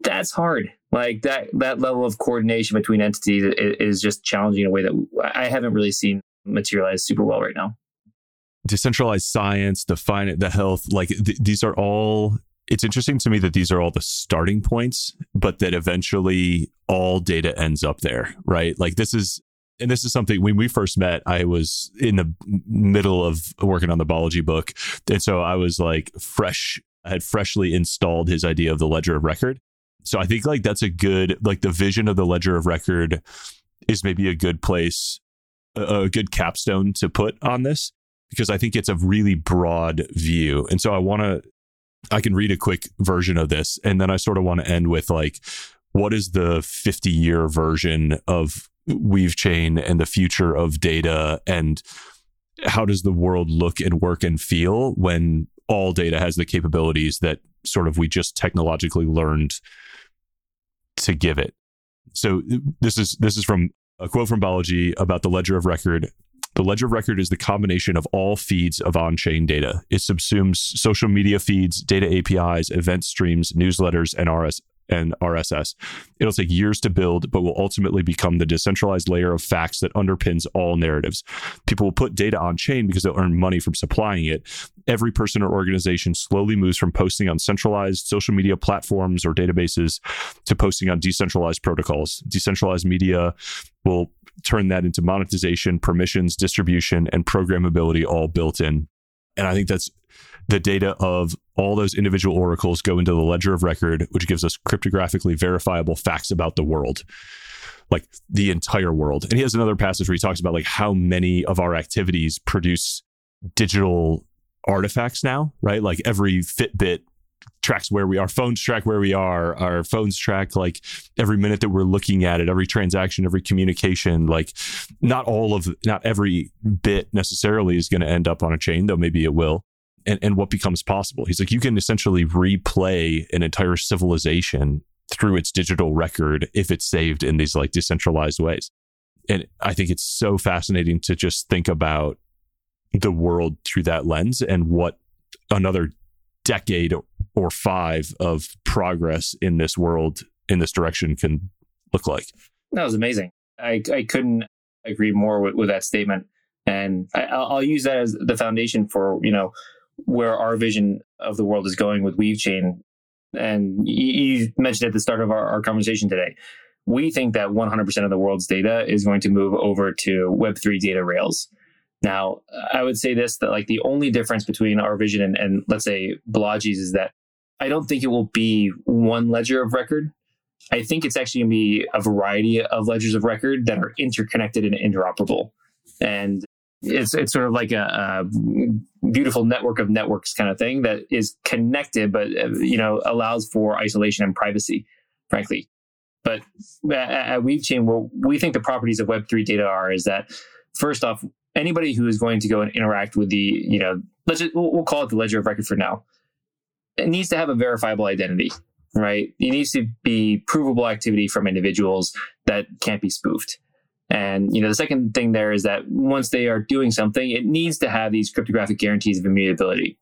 that's hard. Like that that level of coordination between entities is just challenging in a way that I haven't really seen materialize super well right now. Decentralized science, the finance, the health, like th- these are all. It's interesting to me that these are all the starting points, but that eventually all data ends up there, right? Like this is and this is something when we first met, I was in the middle of working on the biology book. And so I was like fresh, I had freshly installed his idea of the ledger of record. So I think like that's a good like the vision of the ledger of record is maybe a good place a, good capstone to put on this because I think it's a really broad view. And so I want to I can read a quick version of this and then I sort of want to end with like what is the 50 year version of Weavechain and the future of data and how does the world look and work and feel when all data has the capabilities that sort of we just technologically learned to give it. So this is this is from a quote from Balaji about the ledger of record. The ledger of record is the combination of all feeds of on-chain data. It subsumes social media feeds, data APIs, event streams, newsletters, and RS and RSS. It'll take years to build, but will ultimately become the decentralized layer of facts that underpins all narratives. People will put data on chain because they'll earn money from supplying it. Every person or organization slowly moves from posting on centralized social media platforms or databases to posting on decentralized protocols. Decentralized media will turn that into monetization, permissions, distribution, and programmability all built in. And I think that's the data of all those individual oracles go into the ledger of record, which gives us cryptographically verifiable facts about the world, like the entire world. And he has another passage where he talks about like how many of our activities produce digital artifacts now, right? Like every Fitbit tracks where we are, phones track where we are our phones track like every minute that we're looking at it every transaction every communication like not all of not every bit necessarily is going to end up on a chain though maybe it will and, and what becomes possible. He's like, you can essentially replay an entire civilization through its digital record if it's saved in these like decentralized ways. And I think it's so fascinating to just think about the world through that lens and what another decade or five of progress in this world in this direction can look like. That was amazing. I, I couldn't agree more with, with that statement. And I, will use that as the foundation for, you know, where our vision of the world is going with Weavechain. And you mentioned at the start of our, our conversation today, we think that 100% of the world's data is going to move over to Web3 data rails. Now, I would say this that like the only difference between our vision and, and let's say Balaji's is that I don't think it will be one ledger of record. I think it's actually going to be a variety of ledgers of record that are interconnected and interoperable. And it's it's sort of like a, a, beautiful network of networks kind of thing that is connected, but uh, you know allows for isolation and privacy, frankly. But uh, at Weavechain, what we think the properties of Web3 data are is that first off, anybody who is going to go and interact with the, you know, let's just, we'll call it the ledger of record for now. It needs to have a verifiable identity, right? It needs to be provable activity from individuals that can't be spoofed. And you know, the second thing there is that once they are doing something, it needs to have these cryptographic guarantees of immutability,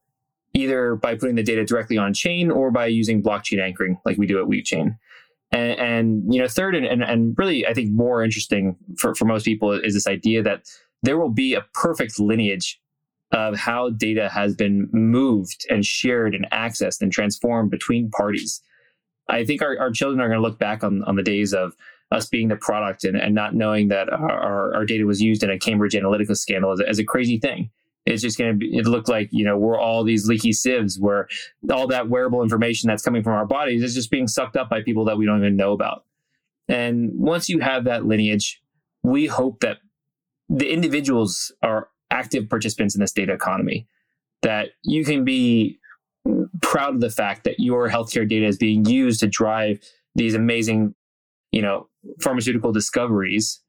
either by putting the data directly on chain or by using blockchain anchoring, like we do at Weavechain. And, and you know, third and, and, and really, I think more interesting for, for most people is this idea that there will be a perfect lineage of how data has been moved and shared and accessed and transformed between parties. I think our, our children are going to look back on, on the days of us being the product and, and not knowing that our, our data was used in a Cambridge Analytica scandal as a, as a crazy thing. It's just going to be, it look like, you know, we're all these leaky sieves where all that wearable information that's coming from our bodies is just being sucked up by people that we don't even know about. And once you have that lineage, we hope that the individuals are active participants in this data economy, that you can be proud of the fact that your healthcare data is being used to drive these amazing, you know, pharmaceutical discoveries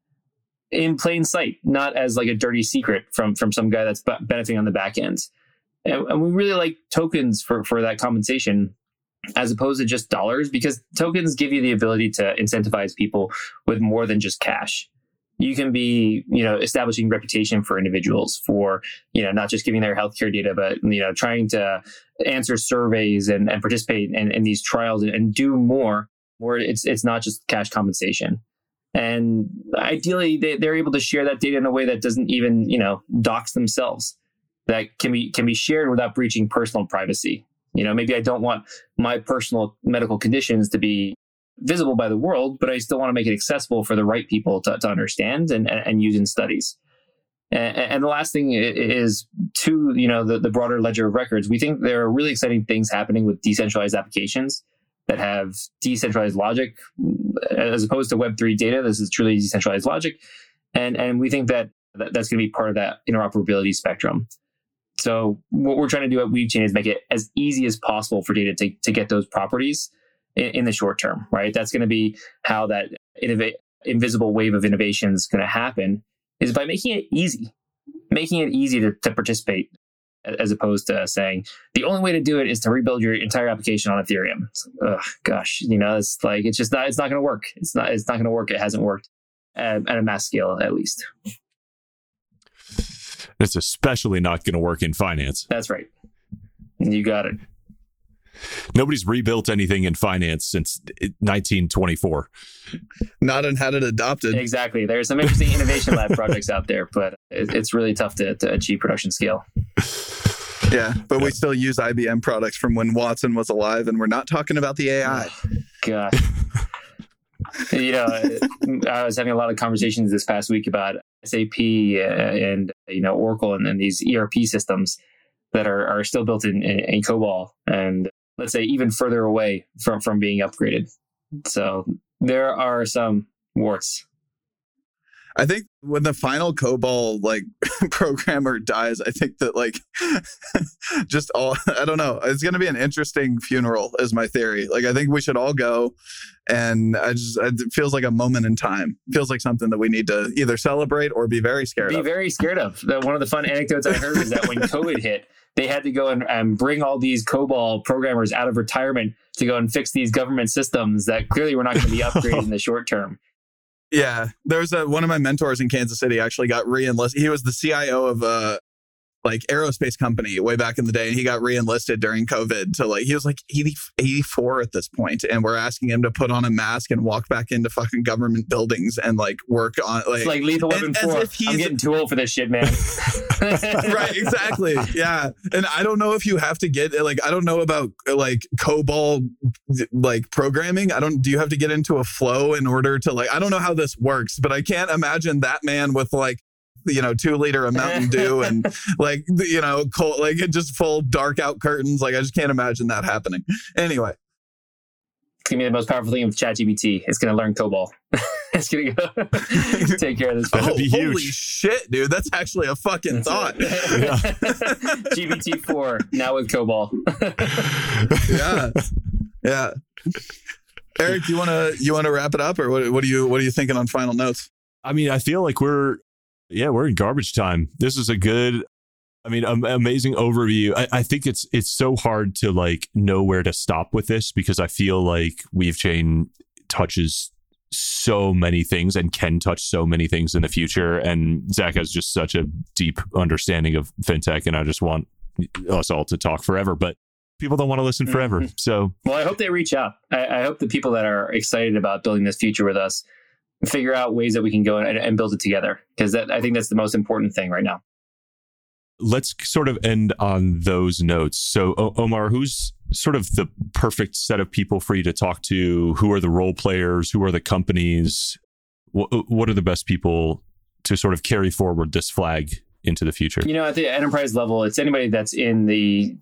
in plain sight, not as like a dirty secret from from some guy that's benefiting on the back end. And, and we really like tokens for for that compensation as opposed to just dollars because tokens give you the ability to incentivize people with more than just cash you can be, you know, establishing reputation for individuals for, you know, not just giving their healthcare data, but, you know, trying to answer surveys and, and participate in, in these trials and, and do more where it's, it's not just cash compensation. And ideally they, they're able to share that data in a way that doesn't even, you know, dox themselves that can be, can be shared without breaching personal privacy. You know, maybe I don't want my personal medical conditions to be visible by the world, but I still want to make it accessible for the right people to, to understand and, and use in studies. And, and, the last thing is to you know the, the broader ledger of records. We think there are really exciting things happening with decentralized applications that have decentralized logic as opposed to Web three data. This is truly decentralized logic, and and we think that, that that's going to be part of that interoperability spectrum. So what we're trying to do at Weavechain is make it as easy as possible for data to, to get those properties in, in the short term, right? That's going to be how that invisible wave of innovation is going to happen is by making it easy, making it easy to, to participate as opposed to saying the only way to do it is to rebuild your entire application on Ethereum. Ugh, gosh, you know, it's like it's just not it's not going to work. It's not it's not going to work. It hasn't worked at, at, a mass scale, at least. It's especially not going to work in finance. That's right. You got it. Nobody's rebuilt anything in finance since 1924. Not and had it adopted. Exactly. There's some interesting innovation lab projects out there, but it's really tough to, to achieve production scale. Yeah, but yeah. we still use IBM products from when Watson was alive, and we're not talking about the AI. Oh, God. you know, I was having a lot of conversations this past week about SAP uh, and you know Oracle and, and these ERP systems that are, are still built in, in, in COBOL, and let's say even further away from from being upgraded. So there are some warts. I think when the final COBOL like programmer dies, I think that like just all I don't know. It's going to be an interesting funeral, is my theory. Like I think we should all go, and I just it feels like a moment in time. It feels like something that we need to either celebrate or be very scared be of. Be very scared of. The, one of the fun anecdotes I heard is that when COVID hit, they had to go and, and bring all these COBOL programmers out of retirement to go and fix these government systems that clearly were not going to be upgraded in the short term. Yeah, there's a one of my mentors in Kansas City actually got re-enlisted. He was the CIO of a like aerospace company way back in the day and he got re-enlisted during covid to like he was like 80, 84 at this point and we're asking him to put on a mask and walk back into fucking government buildings and like work on like it's like lethal weapon 4 i'm getting too old for this shit man. Right exactly yeah and i don't know if you have to get like i don't know about like cobol like programming i don't do you have to get into a flow in order to like i don't know how this works but i can't imagine that man with like you know, two liter of Mountain eh. Dew and like, you know, cold, like it just full dark out curtains. Like I just can't imagine that happening. Anyway. It's gonna be the most powerful thing with ChatGPT. It's gonna learn COBOL. it's gonna go take care of this. Oh, holy shit, dude! That's actually a fucking thought. GPT four now with COBOL. yeah, yeah. Eric, you wanna you wanna wrap it up, or what? What do you what are you thinking on final notes? I mean, I feel like we're yeah, we're in garbage time. This is a good, I mean, um, amazing overview. I, I, think it's it's so hard to like know where to stop with this because I feel like Weavechain touches so many things and can touch so many things in the future. And Zach has just such a deep understanding of fintech, and I just want us all to talk forever. But people don't want to listen forever. Mm-hmm. So, well, I hope they reach out. I, I hope the people that are excited about building this future with us figure out ways that we can go and, and build it together because I think that's the most important thing right now. Let's sort of end on those notes. So, o- Omar, who's sort of the perfect set of people for you to talk to? Who are the role players? Who are the companies? What, what are the best people to sort of carry forward this flag into the future? You know, at the enterprise level, it's anybody that's in the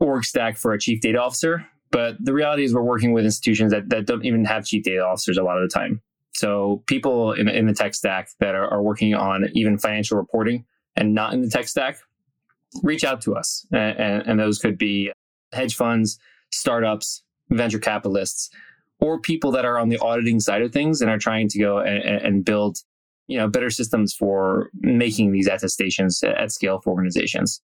org stack for a chief data officer. But the reality is, we're working with institutions that, that don't even have chief data officers a lot of the time. So people in, in the tech stack that are, are working on even financial reporting and not in the tech stack, reach out to us. And, and, and those could be hedge funds, startups, venture capitalists, or people that are on the auditing side of things and are trying to go and, and build you know better systems for making these attestations at scale for organizations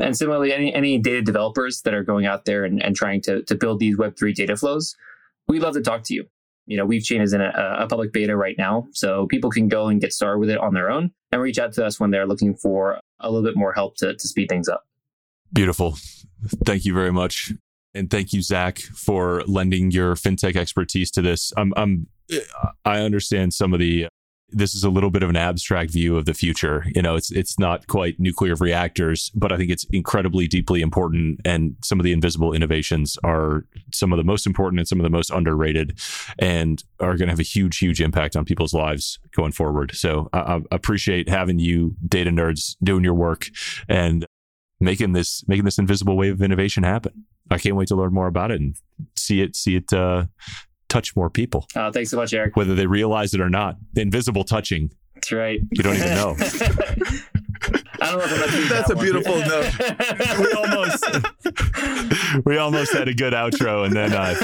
and similarly any, any data developers that are going out there and, and trying to, to build these web3 data flows we'd love to talk to you you know, Weavechain is in a, a, public beta right now, so people can go and get started with it on their own and reach out to us when they're looking for a little bit more help to, to speed things up. Beautiful. Thank you very much. And thank you, Zach, for lending your fintech expertise to this. I'm, I'm, I understand some of the this is a little bit of an abstract view of the future. You know, it's it's not quite nuclear reactors, but I think it's incredibly deeply important. And some of the invisible innovations are some of the most important and some of the most underrated, and are going to have a huge, huge impact on people's lives going forward. So I, I appreciate having you, data nerds, doing your work and making this making this invisible wave of innovation happen. I can't wait to learn more about it and see it see it uh, touch more people. Oh, thanks so much, Eric. Whether they realize it or not, invisible touching. That's right. You don't even know. I don't know if I'm That's that a one. beautiful note. we almost we almost had a good outro and then I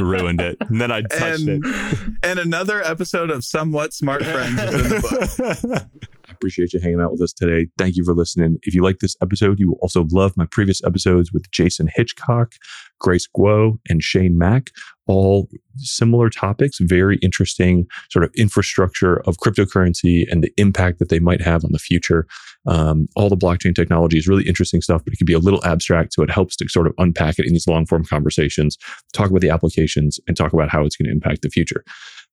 ruined it. And then I touched and, it. And another episode of Somewhat Smart Friends is in the book. Appreciate you hanging out with us today. Thank you for listening. If you like this episode, you will also love my previous episodes with Jason Hitchcock, Grace Guo, and Shane Mack. All similar topics, very interesting sort of infrastructure of cryptocurrency and the impact that they might have on the future. Um, all the blockchain technology is really interesting stuff, but it can be a little abstract. So it helps to sort of unpack it in these long form conversations, talk about the applications, and talk about how it's going to impact the future.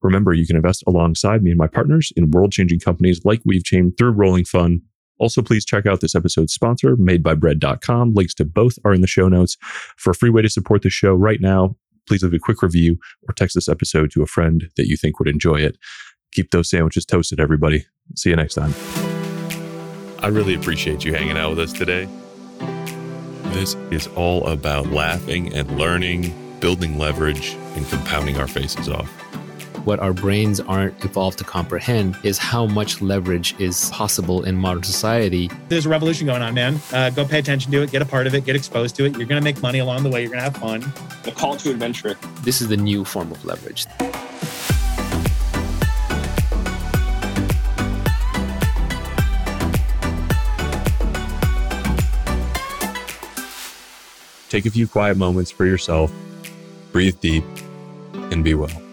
Remember, you can invest alongside me and my partners in world changing companies like Weavechain through Rolling Fund. Also, please check out this episode's sponsor, madebybread.com. Links to both are in the show notes. For a free way to support the show right now, please leave a quick review or text this episode to a friend that you think would enjoy it. Keep those sandwiches toasted, everybody. See you next time. I really appreciate you hanging out with us today. This is all about laughing and learning, building leverage, and compounding our faces off. What our brains aren't evolved to comprehend is how much leverage is possible in modern society. There's a revolution going on, man. Uh, go pay attention to it, get a part of it, get exposed to it. You're going to make money along the way. You're going to have fun. The call to adventure. This is the new form of leverage. take a few quiet moments for yourself, breathe deep, and be well.